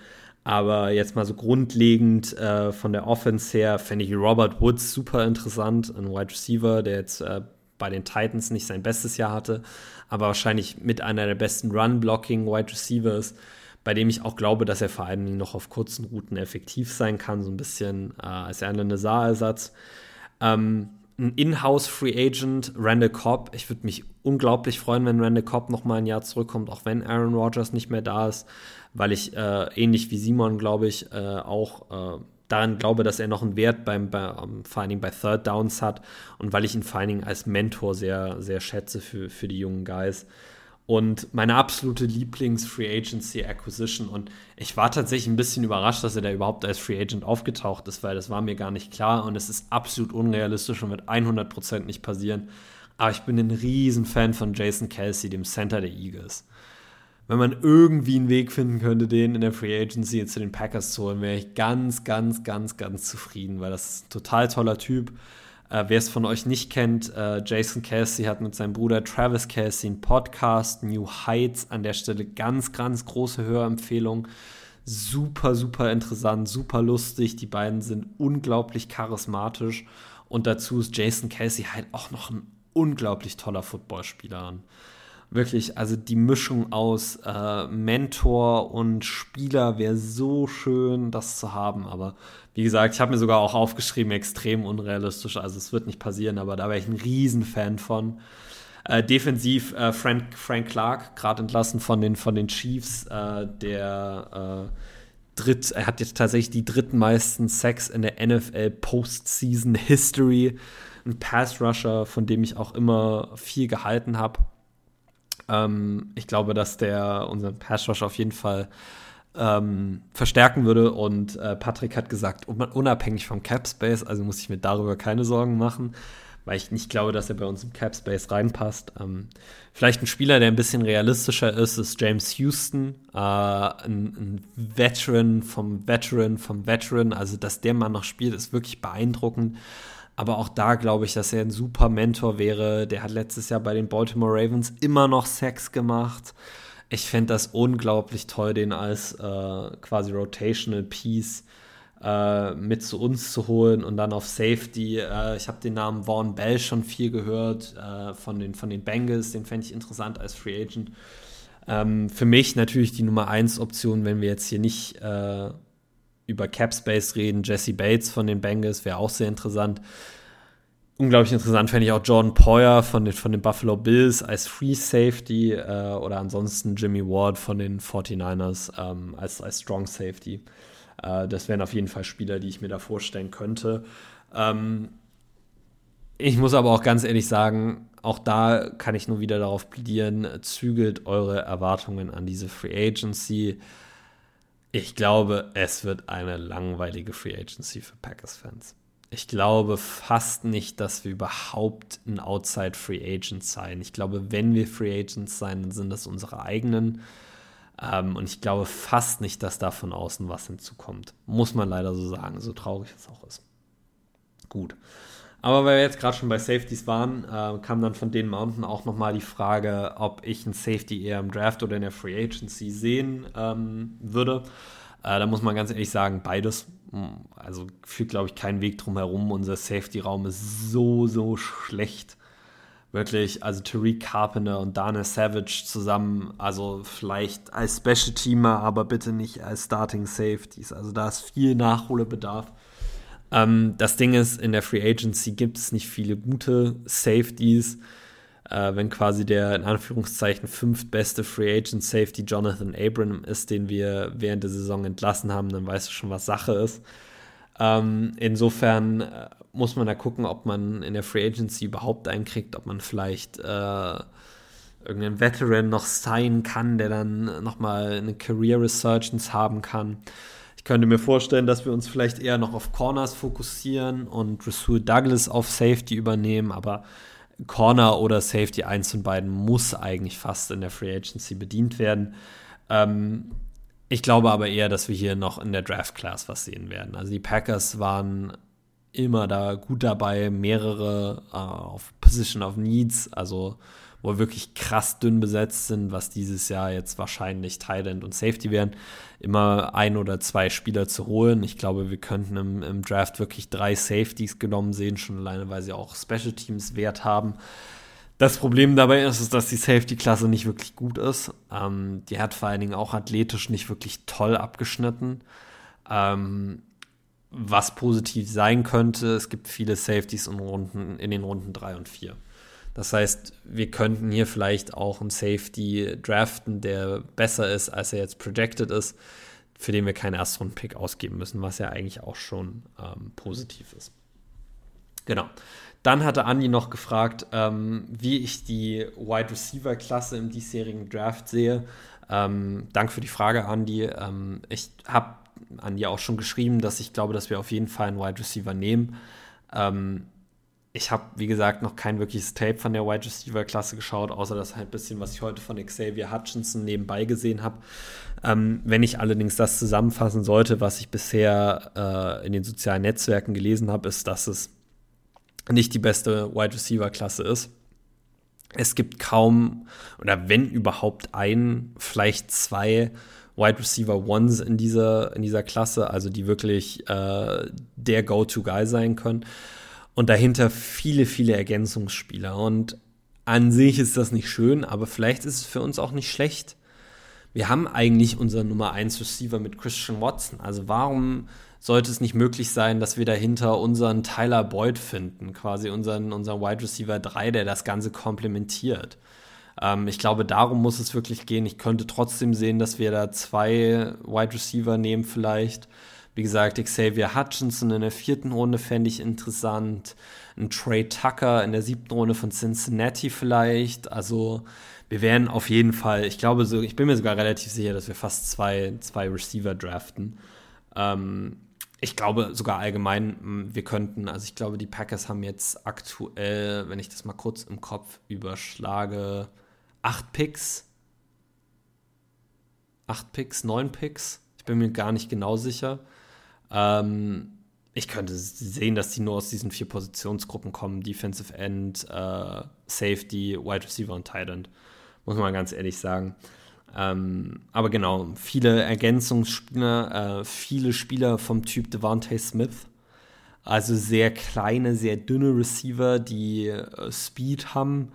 A: Aber jetzt mal so grundlegend äh, von der Offense her fände ich Robert Woods super interessant, ein Wide Receiver, der jetzt äh, bei den Titans nicht sein bestes Jahr hatte, aber wahrscheinlich mit einer der besten Run-Blocking-Wide Receivers, bei dem ich auch glaube, dass er vor allem noch auf kurzen Routen effektiv sein kann, so ein bisschen äh, als Erlen Saar-Ersatz. Ähm, ein Inhouse Free Agent, Randall Cobb. Ich würde mich unglaublich freuen, wenn Randall Cobb noch mal ein Jahr zurückkommt, auch wenn Aaron Rodgers nicht mehr da ist, weil ich äh, ähnlich wie Simon, glaube ich, äh, auch äh, daran glaube, dass er noch einen Wert beim, bei, um, ähm, vor allen Dingen bei Third Downs hat und weil ich ihn vor allen Dingen als Mentor sehr, sehr schätze für, für die jungen Guys. Und meine absolute Lieblings-Free Agency Acquisition. Und ich war tatsächlich ein bisschen überrascht, dass er da überhaupt als Free Agent aufgetaucht ist, weil das war mir gar nicht klar und es ist absolut unrealistisch und wird 100% nicht passieren. Aber ich bin ein riesen Fan von Jason Kelsey, dem Center der Eagles wenn man irgendwie einen Weg finden könnte, den in der Free Agency zu den Packers zu holen, wäre ich ganz, ganz, ganz, ganz zufrieden, weil das ist ein total toller Typ. Äh, Wer es von euch nicht kennt, äh, Jason Kelsey hat mit seinem Bruder Travis Kelsey einen Podcast, New Heights, an der Stelle ganz, ganz große Hörempfehlung. Super, super interessant, super lustig. Die beiden sind unglaublich charismatisch. Und dazu ist Jason Kelsey halt auch noch ein unglaublich toller Footballspieler wirklich, also die Mischung aus äh, Mentor und Spieler wäre so schön, das zu haben. Aber wie gesagt, ich habe mir sogar auch aufgeschrieben, extrem unrealistisch. Also es wird nicht passieren, aber da wäre ich ein Riesenfan von. Äh, defensiv äh, Frank, Frank Clark, gerade entlassen von den, von den Chiefs, äh, der äh, dritt, er hat jetzt tatsächlich die drittmeisten Sacks in der NFL Postseason History. Ein Pass Rusher, von dem ich auch immer viel gehalten habe. Ähm, ich glaube, dass der unseren Pass Rush auf jeden Fall ähm, verstärken würde. Und äh, Patrick hat gesagt, unabhängig vom Cap Space, also muss ich mir darüber keine Sorgen machen, weil ich nicht glaube, dass er bei uns im Cap Space reinpasst. Ähm, vielleicht ein Spieler, der ein bisschen realistischer ist, ist James Houston, äh, ein, ein Veteran vom Veteran vom Veteran. Also, dass der Mann noch spielt, ist wirklich beeindruckend. Aber auch da glaube ich, dass er ein super Mentor wäre. Der hat letztes Jahr bei den Baltimore Ravens immer noch Sex gemacht. Ich fände das unglaublich toll, den als äh, quasi Rotational Piece äh, mit zu uns zu holen und dann auf Safety. Äh, ich habe den Namen Vaughn Bell schon viel gehört äh, von, den, von den Bengals. Den fände ich interessant als Free Agent. Ähm, für mich natürlich die Nummer 1 Option, wenn wir jetzt hier nicht äh, über Cap Space reden. Jesse Bates von den Bengals wäre auch sehr interessant. Unglaublich interessant fände ich auch Jordan Poyer von den, von den Buffalo Bills als Free Safety äh, oder ansonsten Jimmy Ward von den 49ers ähm, als, als Strong Safety. Äh, das wären auf jeden Fall Spieler, die ich mir da vorstellen könnte. Ähm, ich muss aber auch ganz ehrlich sagen, auch da kann ich nur wieder darauf plädieren, zügelt eure Erwartungen an diese Free Agency. Ich glaube, es wird eine langweilige Free Agency für Packers-Fans. Ich glaube fast nicht, dass wir überhaupt ein Outside Free Agent sein. Ich glaube, wenn wir Free Agents sein, dann sind das unsere eigenen. Ähm, und ich glaube fast nicht, dass da von außen was hinzukommt. Muss man leider so sagen, so traurig es auch ist. Gut. Aber weil wir jetzt gerade schon bei Safeties waren, äh, kam dann von den Mountain auch nochmal die Frage, ob ich einen Safety eher im Draft oder in der Free Agency sehen ähm, würde. Äh, da muss man ganz ehrlich sagen, beides. Hm, also führt, glaube ich, keinen Weg drum herum. Unser Safety-Raum ist so, so schlecht. Wirklich, also Tariq Carpenter und Dana Savage zusammen, also vielleicht als Special-Teamer, aber bitte nicht als Starting Safeties. Also da ist viel Nachholbedarf. Ähm, das Ding ist, in der Free Agency gibt es nicht viele gute Safeties. Äh, wenn quasi der in Anführungszeichen fünftbeste Free Agent Safety Jonathan Abram ist, den wir während der Saison entlassen haben, dann weißt du schon, was Sache ist. Ähm, insofern äh, muss man da gucken, ob man in der Free Agency überhaupt einen kriegt, ob man vielleicht äh, irgendeinen Veteran noch signen kann, der dann nochmal eine Career Resurgence haben kann. Ich könnte mir vorstellen, dass wir uns vielleicht eher noch auf Corners fokussieren und Rasul Douglas auf Safety übernehmen, aber Corner oder Safety, eins von beiden, muss eigentlich fast in der Free Agency bedient werden. Ähm, ich glaube aber eher, dass wir hier noch in der Draft Class was sehen werden. Also die Packers waren immer da gut dabei, mehrere äh, auf Position of Needs, also wo wirklich krass dünn besetzt sind, was dieses Jahr jetzt wahrscheinlich Thailand und Safety werden, immer ein oder zwei Spieler zu holen. Ich glaube, wir könnten im, im Draft wirklich drei Safeties genommen sehen, schon alleine, weil sie auch Special Teams Wert haben. Das Problem dabei ist, ist dass die Safety-Klasse nicht wirklich gut ist. Ähm, die hat vor allen Dingen auch athletisch nicht wirklich toll abgeschnitten. Ähm, was positiv sein könnte, es gibt viele Safeties in, Runden, in den Runden 3 und 4. Das heißt, wir könnten hier vielleicht auch einen Safety draften, der besser ist, als er jetzt projected ist, für den wir keinen Erstrunden-Pick ausgeben müssen, was ja eigentlich auch schon ähm, positiv ist. Genau. Dann hatte Andi noch gefragt, ähm, wie ich die Wide Receiver Klasse im diesjährigen Draft sehe. Ähm, Danke für die Frage, Andi. Ähm, ich habe Andi auch schon geschrieben, dass ich glaube, dass wir auf jeden Fall einen Wide Receiver nehmen. Ähm, ich habe, wie gesagt, noch kein wirkliches Tape von der Wide Receiver Klasse geschaut, außer das halt ein bisschen, was ich heute von Xavier Hutchinson nebenbei gesehen habe. Ähm, wenn ich allerdings das zusammenfassen sollte, was ich bisher äh, in den sozialen Netzwerken gelesen habe, ist, dass es nicht die beste Wide Receiver Klasse ist. Es gibt kaum oder wenn überhaupt ein, vielleicht zwei Wide Receiver Ones in dieser, in dieser Klasse, also die wirklich äh, der Go-To-Guy sein können. Und dahinter viele, viele Ergänzungsspieler. Und an sich ist das nicht schön, aber vielleicht ist es für uns auch nicht schlecht. Wir haben eigentlich unseren Nummer 1 Receiver mit Christian Watson. Also warum sollte es nicht möglich sein, dass wir dahinter unseren Tyler Boyd finden, quasi unseren, unseren Wide Receiver 3, der das Ganze komplementiert. Ähm, ich glaube, darum muss es wirklich gehen. Ich könnte trotzdem sehen, dass wir da zwei Wide Receiver nehmen vielleicht. Wie gesagt, Xavier Hutchinson in der vierten Runde fände ich interessant. Ein Trey Tucker in der siebten Runde von Cincinnati vielleicht. Also wir werden auf jeden Fall, ich glaube, so, ich bin mir sogar relativ sicher, dass wir fast zwei, zwei Receiver draften. Ähm, ich glaube sogar allgemein, wir könnten, also ich glaube, die Packers haben jetzt aktuell, wenn ich das mal kurz im Kopf überschlage, acht Picks. Acht Picks, neun Picks. Ich bin mir gar nicht genau sicher. Ähm, ich könnte sehen, dass die nur aus diesen vier Positionsgruppen kommen: Defensive End, äh, Safety, Wide Receiver und Tight End. Muss man ganz ehrlich sagen. Ähm, aber genau, viele Ergänzungsspieler, äh, viele Spieler vom Typ Devante Smith. Also sehr kleine, sehr dünne Receiver, die äh, Speed haben.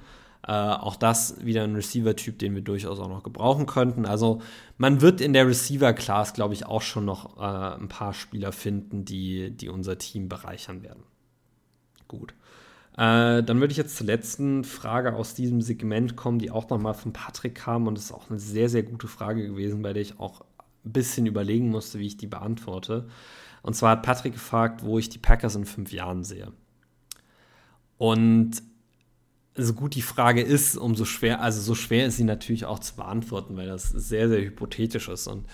A: Äh, auch das wieder ein Receiver-Typ, den wir durchaus auch noch gebrauchen könnten. Also man wird in der Receiver-Class, glaube ich, auch schon noch äh, ein paar Spieler finden, die, die unser Team bereichern werden. Gut. Äh, dann würde ich jetzt zur letzten Frage aus diesem Segment kommen, die auch nochmal von Patrick kam. Und das ist auch eine sehr, sehr gute Frage gewesen, bei der ich auch ein bisschen überlegen musste, wie ich die beantworte. Und zwar hat Patrick gefragt, wo ich die Packers in fünf Jahren sehe. Und so gut die Frage ist, umso schwer, also so schwer ist sie natürlich auch zu beantworten, weil das sehr, sehr hypothetisch ist. Und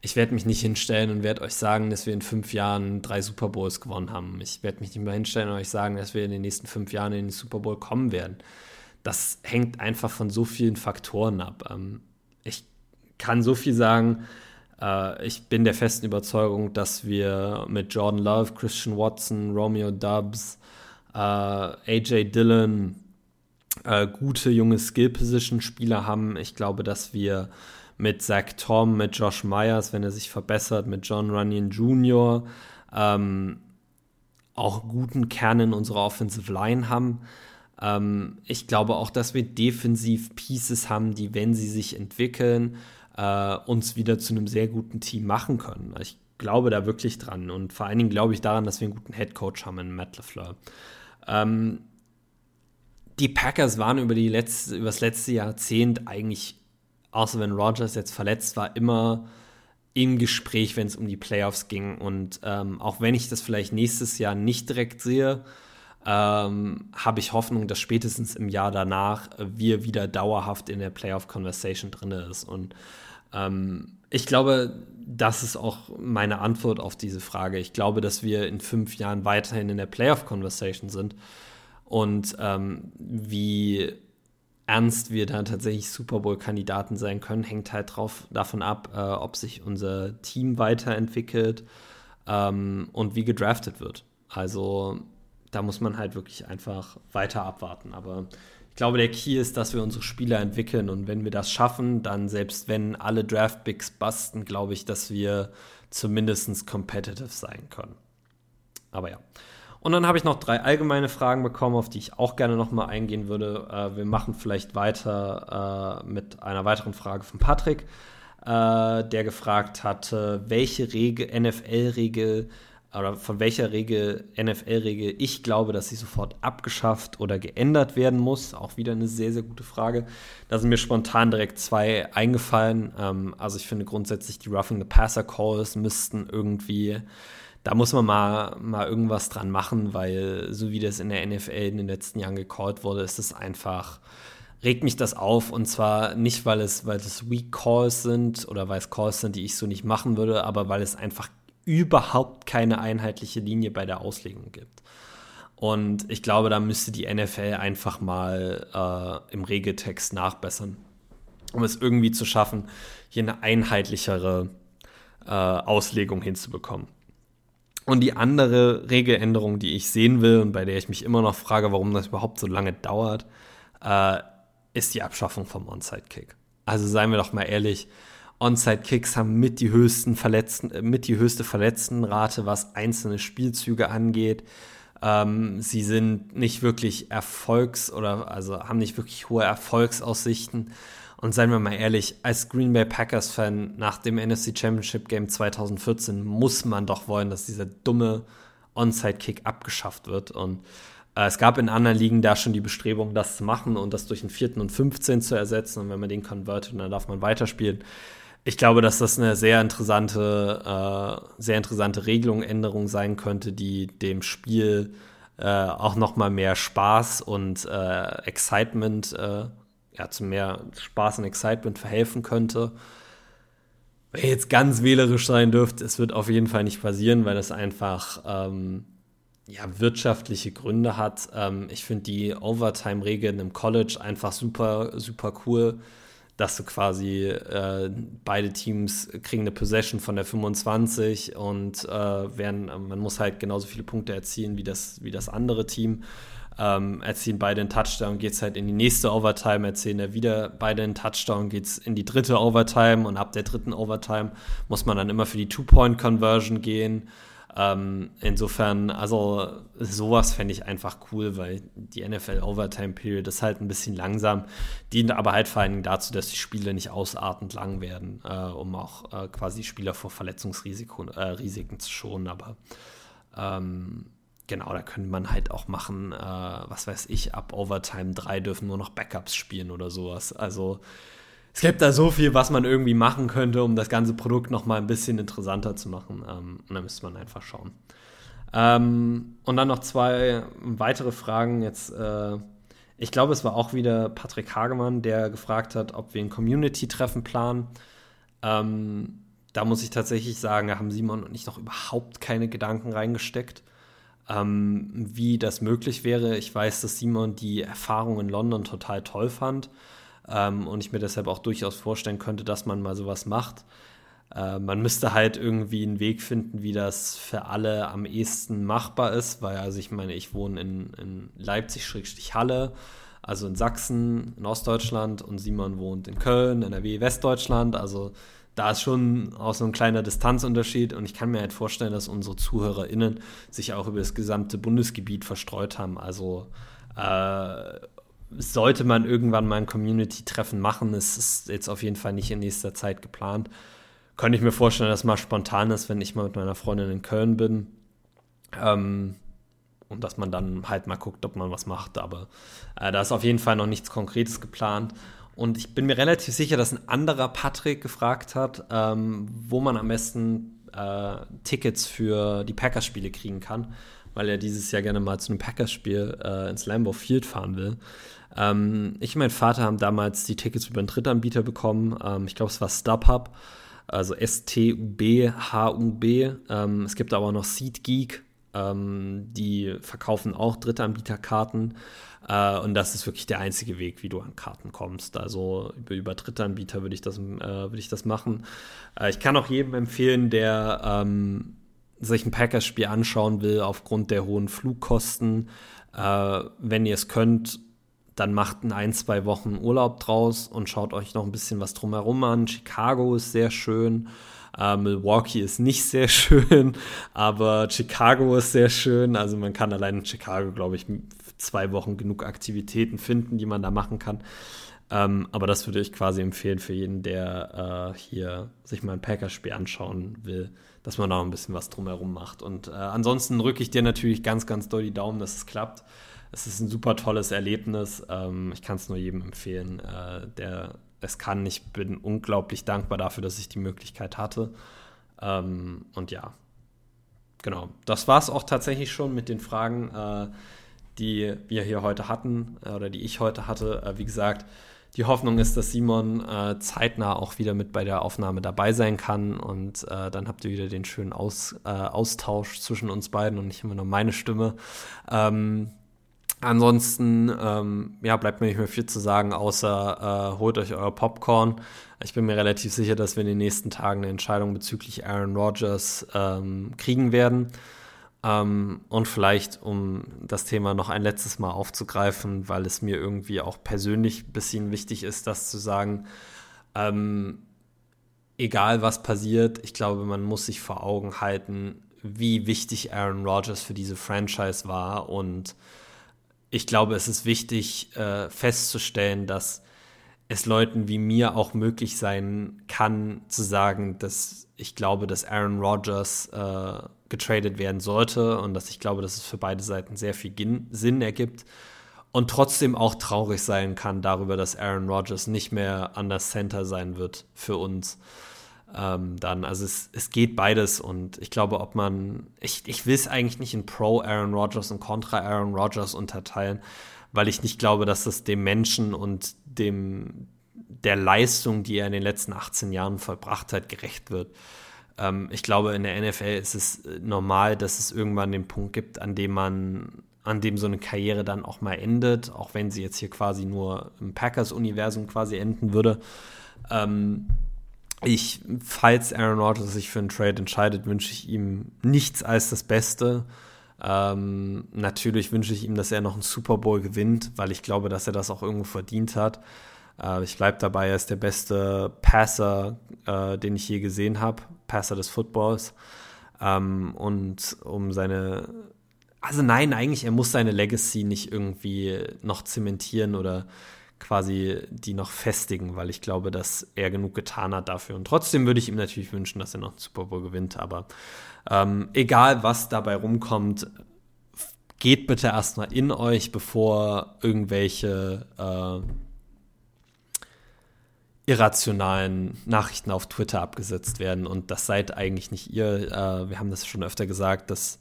A: ich werde mich nicht hinstellen und werde euch sagen, dass wir in fünf Jahren drei Super Bowls gewonnen haben. Ich werde mich nicht mehr hinstellen und euch sagen, dass wir in den nächsten fünf Jahren in den Super Bowl kommen werden. Das hängt einfach von so vielen Faktoren ab. Ähm, ich kann so viel sagen. Äh, ich bin der festen Überzeugung, dass wir mit Jordan Love, Christian Watson, Romeo Dubs, äh, AJ Dillon äh, gute junge Skill-Position-Spieler haben. Ich glaube, dass wir mit Zach Tom, mit Josh Myers, wenn er sich verbessert, mit John Runyon Jr., ähm, auch guten Kern in unserer Offensive Line haben. Ähm, ich glaube auch, dass wir defensiv Pieces haben, die, wenn sie sich entwickeln, äh, uns wieder zu einem sehr guten Team machen können. Ich glaube da wirklich dran und vor allen Dingen glaube ich daran, dass wir einen guten Head Coach haben in Matt LeFleur. Ähm, die Packers waren über, die letzte, über das letzte Jahrzehnt eigentlich außer wenn Rogers jetzt verletzt war, immer im Gespräch, wenn es um die Playoffs ging. Und ähm, auch wenn ich das vielleicht nächstes Jahr nicht direkt sehe, ähm, habe ich Hoffnung, dass spätestens im Jahr danach wir wieder dauerhaft in der Playoff-Conversation drin ist. Und ähm, ich glaube, das ist auch meine Antwort auf diese Frage. Ich glaube, dass wir in fünf Jahren weiterhin in der Playoff-Conversation sind. Und ähm, wie ernst wir da tatsächlich Super Bowl-Kandidaten sein können, hängt halt drauf, davon ab, äh, ob sich unser Team weiterentwickelt ähm, und wie gedraftet wird. Also da muss man halt wirklich einfach weiter abwarten. Aber ich glaube, der Key ist, dass wir unsere Spieler entwickeln und wenn wir das schaffen, dann selbst wenn alle Draft-Picks basten, glaube ich, dass wir zumindest competitive sein können. Aber ja. Und dann habe ich noch drei allgemeine Fragen bekommen, auf die ich auch gerne nochmal eingehen würde. Äh, wir machen vielleicht weiter äh, mit einer weiteren Frage von Patrick, äh, der gefragt hatte, welche NFL-Regel oder von welcher Regel, NFL-Regel ich glaube, dass sie sofort abgeschafft oder geändert werden muss. Auch wieder eine sehr, sehr gute Frage. Da sind mir spontan direkt zwei eingefallen. Ähm, also ich finde grundsätzlich die Roughing the Passer Calls müssten irgendwie, da muss man mal, mal irgendwas dran machen, weil so wie das in der NFL in den letzten Jahren gecallt wurde, ist es einfach, regt mich das auf und zwar nicht, weil es, weil es Weak Calls sind oder weil es Calls sind, die ich so nicht machen würde, aber weil es einfach überhaupt keine einheitliche Linie bei der Auslegung gibt. Und ich glaube, da müsste die NFL einfach mal äh, im Regeltext nachbessern, um es irgendwie zu schaffen, hier eine einheitlichere äh, Auslegung hinzubekommen. Und die andere Regeländerung, die ich sehen will und bei der ich mich immer noch frage, warum das überhaupt so lange dauert, äh, ist die Abschaffung vom Onside-Kick. Also seien wir doch mal ehrlich, Onside-Kicks haben mit die, höchsten Verletzten, äh, mit die höchste Verletztenrate, was einzelne Spielzüge angeht. Ähm, sie sind nicht wirklich Erfolgs- oder also haben nicht wirklich hohe Erfolgsaussichten. Und seien wir mal ehrlich, als Green Bay Packers-Fan nach dem NFC Championship Game 2014 muss man doch wollen, dass dieser dumme Onside-Kick abgeschafft wird. Und äh, es gab in anderen Ligen da schon die Bestrebung, das zu machen und das durch einen vierten und 15 zu ersetzen. Und wenn man den konvertet, dann darf man weiterspielen ich glaube, dass das eine sehr interessante, äh, sehr interessante Regelung, Änderung sein könnte, die dem Spiel äh, auch noch mal mehr Spaß und äh, Excitement, äh, ja, zu mehr Spaß und Excitement verhelfen könnte. Wenn jetzt ganz wählerisch sein dürft, es wird auf jeden Fall nicht passieren, weil es einfach ähm, ja, wirtschaftliche Gründe hat. Ähm, ich finde die Overtime-Regeln im College einfach super, super cool dass du quasi äh, beide Teams kriegen eine Possession von der 25 und äh, werden, man muss halt genauso viele Punkte erzielen wie das, wie das andere Team. Ähm, erzielen beide einen Touchdown, geht es halt in die nächste Overtime, erzielen ja wieder beide einen Touchdown, geht es in die dritte Overtime und ab der dritten Overtime muss man dann immer für die Two-Point-Conversion gehen. Ähm, insofern, also sowas fände ich einfach cool, weil die NFL Overtime Period ist halt ein bisschen langsam, dient aber halt vor allen Dingen dazu, dass die Spiele nicht ausartend lang werden, äh, um auch äh, quasi Spieler vor Verletzungsrisiken äh, zu schonen. Aber ähm, genau, da könnte man halt auch machen, äh, was weiß ich, ab Overtime 3 dürfen nur noch Backups spielen oder sowas. Also es gibt da so viel, was man irgendwie machen könnte, um das ganze Produkt noch mal ein bisschen interessanter zu machen. Ähm, und da müsste man einfach schauen. Ähm, und dann noch zwei weitere Fragen. Jetzt, äh, ich glaube, es war auch wieder Patrick Hagemann, der gefragt hat, ob wir ein Community-Treffen planen. Ähm, da muss ich tatsächlich sagen, da haben Simon und ich noch überhaupt keine Gedanken reingesteckt, ähm, wie das möglich wäre. Ich weiß, dass Simon die Erfahrung in London total toll fand ähm, und ich mir deshalb auch durchaus vorstellen könnte, dass man mal sowas macht. Äh, man müsste halt irgendwie einen Weg finden, wie das für alle am ehesten machbar ist, weil also ich meine, ich wohne in, in Leipzig-Halle, also in Sachsen, in Ostdeutschland und Simon wohnt in Köln, NRW, Westdeutschland, also da ist schon auch so ein kleiner Distanzunterschied und ich kann mir halt vorstellen, dass unsere ZuhörerInnen sich auch über das gesamte Bundesgebiet verstreut haben. Also äh, sollte man irgendwann mal ein Community-Treffen machen. Es ist jetzt auf jeden Fall nicht in nächster Zeit geplant. Könnte ich mir vorstellen, dass mal spontan ist, wenn ich mal mit meiner Freundin in Köln bin. Ähm, und dass man dann halt mal guckt, ob man was macht. Aber äh, da ist auf jeden Fall noch nichts Konkretes geplant. Und ich bin mir relativ sicher, dass ein anderer Patrick gefragt hat, ähm, wo man am besten äh, Tickets für die Packers-Spiele kriegen kann, weil er dieses Jahr gerne mal zu einem Packers-Spiel äh, ins Lambeau Field fahren will. Ähm, ich und mein Vater haben damals die Tickets über einen Drittanbieter bekommen. Ähm, ich glaube, es war StubHub, also S-T-U-B-H-U-B. Ähm, es gibt aber noch SeatGeek. Ähm, die verkaufen auch Drittanbieterkarten. Äh, und das ist wirklich der einzige Weg, wie du an Karten kommst. Also über, über Drittanbieter würde ich, das, äh, würd ich das machen. Äh, ich kann auch jedem empfehlen, der ähm, sich ein Packers-Spiel anschauen will aufgrund der hohen Flugkosten. Äh, wenn ihr es könnt, dann macht in ein, zwei Wochen Urlaub draus und schaut euch noch ein bisschen was drumherum an. Chicago ist sehr schön. Uh, Milwaukee ist nicht sehr schön, aber Chicago ist sehr schön. Also man kann allein in Chicago, glaube ich, zwei Wochen genug Aktivitäten finden, die man da machen kann. Ähm, aber das würde ich quasi empfehlen für jeden, der äh, hier sich mal ein Packerspiel anschauen will, dass man da noch ein bisschen was drumherum macht. Und äh, ansonsten drücke ich dir natürlich ganz, ganz doll die Daumen, dass es klappt. Es ist ein super tolles Erlebnis. Ähm, ich kann es nur jedem empfehlen, äh, der es kann. Ich bin unglaublich dankbar dafür, dass ich die Möglichkeit hatte. Ähm, und ja, genau. Das war es auch tatsächlich schon mit den Fragen. Die wir hier heute hatten äh, oder die ich heute hatte. Äh, wie gesagt, die Hoffnung ist, dass Simon äh, zeitnah auch wieder mit bei der Aufnahme dabei sein kann und äh, dann habt ihr wieder den schönen Aus, äh, Austausch zwischen uns beiden und nicht immer nur meine Stimme. Ähm, ansonsten, ähm, ja, bleibt mir nicht mehr viel zu sagen, außer äh, holt euch euer Popcorn. Ich bin mir relativ sicher, dass wir in den nächsten Tagen eine Entscheidung bezüglich Aaron Rodgers ähm, kriegen werden. Ähm, und vielleicht, um das Thema noch ein letztes Mal aufzugreifen, weil es mir irgendwie auch persönlich ein bisschen wichtig ist, das zu sagen, ähm, egal was passiert, ich glaube, man muss sich vor Augen halten, wie wichtig Aaron Rodgers für diese Franchise war. Und ich glaube, es ist wichtig äh, festzustellen, dass es Leuten wie mir auch möglich sein kann, zu sagen, dass ich glaube, dass Aaron Rodgers äh, getradet werden sollte und dass ich glaube, dass es für beide Seiten sehr viel Sinn ergibt und trotzdem auch traurig sein kann darüber, dass Aaron Rodgers nicht mehr an der Center sein wird für uns. Ähm, dann, also es, es geht beides und ich glaube, ob man, ich, ich will es eigentlich nicht in Pro Aaron Rodgers und Contra Aaron Rodgers unterteilen, weil ich nicht glaube, dass es dem Menschen und dem, der Leistung, die er in den letzten 18 Jahren vollbracht hat, gerecht wird. Ähm, ich glaube, in der NFL ist es äh, normal, dass es irgendwann den Punkt gibt, an dem man, an dem so eine Karriere dann auch mal endet, auch wenn sie jetzt hier quasi nur im Packers-Universum quasi enden würde. Ähm, ich, falls Aaron Rodgers sich für einen Trade entscheidet, wünsche ich ihm nichts als das Beste. Ähm, natürlich wünsche ich ihm, dass er noch einen Super Bowl gewinnt, weil ich glaube, dass er das auch irgendwo verdient hat. Äh, ich bleibe dabei, er ist der beste Passer, äh, den ich je gesehen habe, Passer des Footballs. Ähm, und um seine, also nein, eigentlich, er muss seine Legacy nicht irgendwie noch zementieren oder quasi die noch festigen, weil ich glaube, dass er genug getan hat dafür. Und trotzdem würde ich ihm natürlich wünschen, dass er noch einen Super Bowl gewinnt. Aber ähm, egal, was dabei rumkommt, geht bitte erstmal in euch, bevor irgendwelche äh, irrationalen Nachrichten auf Twitter abgesetzt werden. Und das seid eigentlich nicht ihr. Äh, wir haben das schon öfter gesagt, dass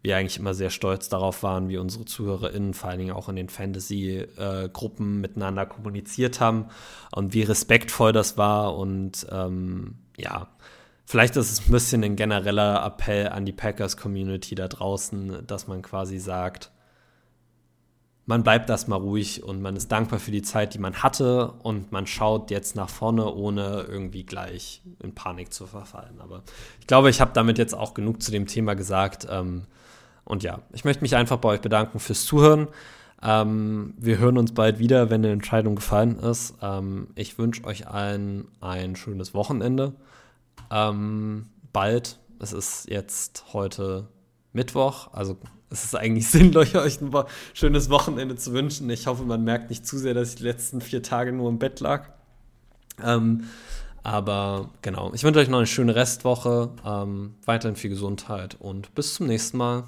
A: wir eigentlich immer sehr stolz darauf waren, wie unsere ZuhörerInnen vor allen Dingen auch in den Fantasy-Gruppen miteinander kommuniziert haben und wie respektvoll das war. Und ähm, ja, vielleicht ist es ein bisschen ein genereller Appell an die Packers-Community da draußen, dass man quasi sagt, man bleibt erstmal ruhig und man ist dankbar für die Zeit, die man hatte und man schaut jetzt nach vorne, ohne irgendwie gleich in Panik zu verfallen. Aber ich glaube, ich habe damit jetzt auch genug zu dem Thema gesagt. Ähm, und ja, ich möchte mich einfach bei euch bedanken fürs Zuhören. Ähm, wir hören uns bald wieder, wenn eine Entscheidung gefallen ist. Ähm, ich wünsche euch allen ein schönes Wochenende. bald. Es ist jetzt heute Mittwoch, also es ist eigentlich sinnlos, euch ein schönes Wochenende zu wünschen. Ich hoffe, man merkt nicht zu sehr, dass ich die letzten vier Tage nur im Bett lag. Ähm, aber genau, ich wünsche euch noch eine schöne Restwoche, ähm, weiterhin viel Gesundheit und bis zum nächsten Mal.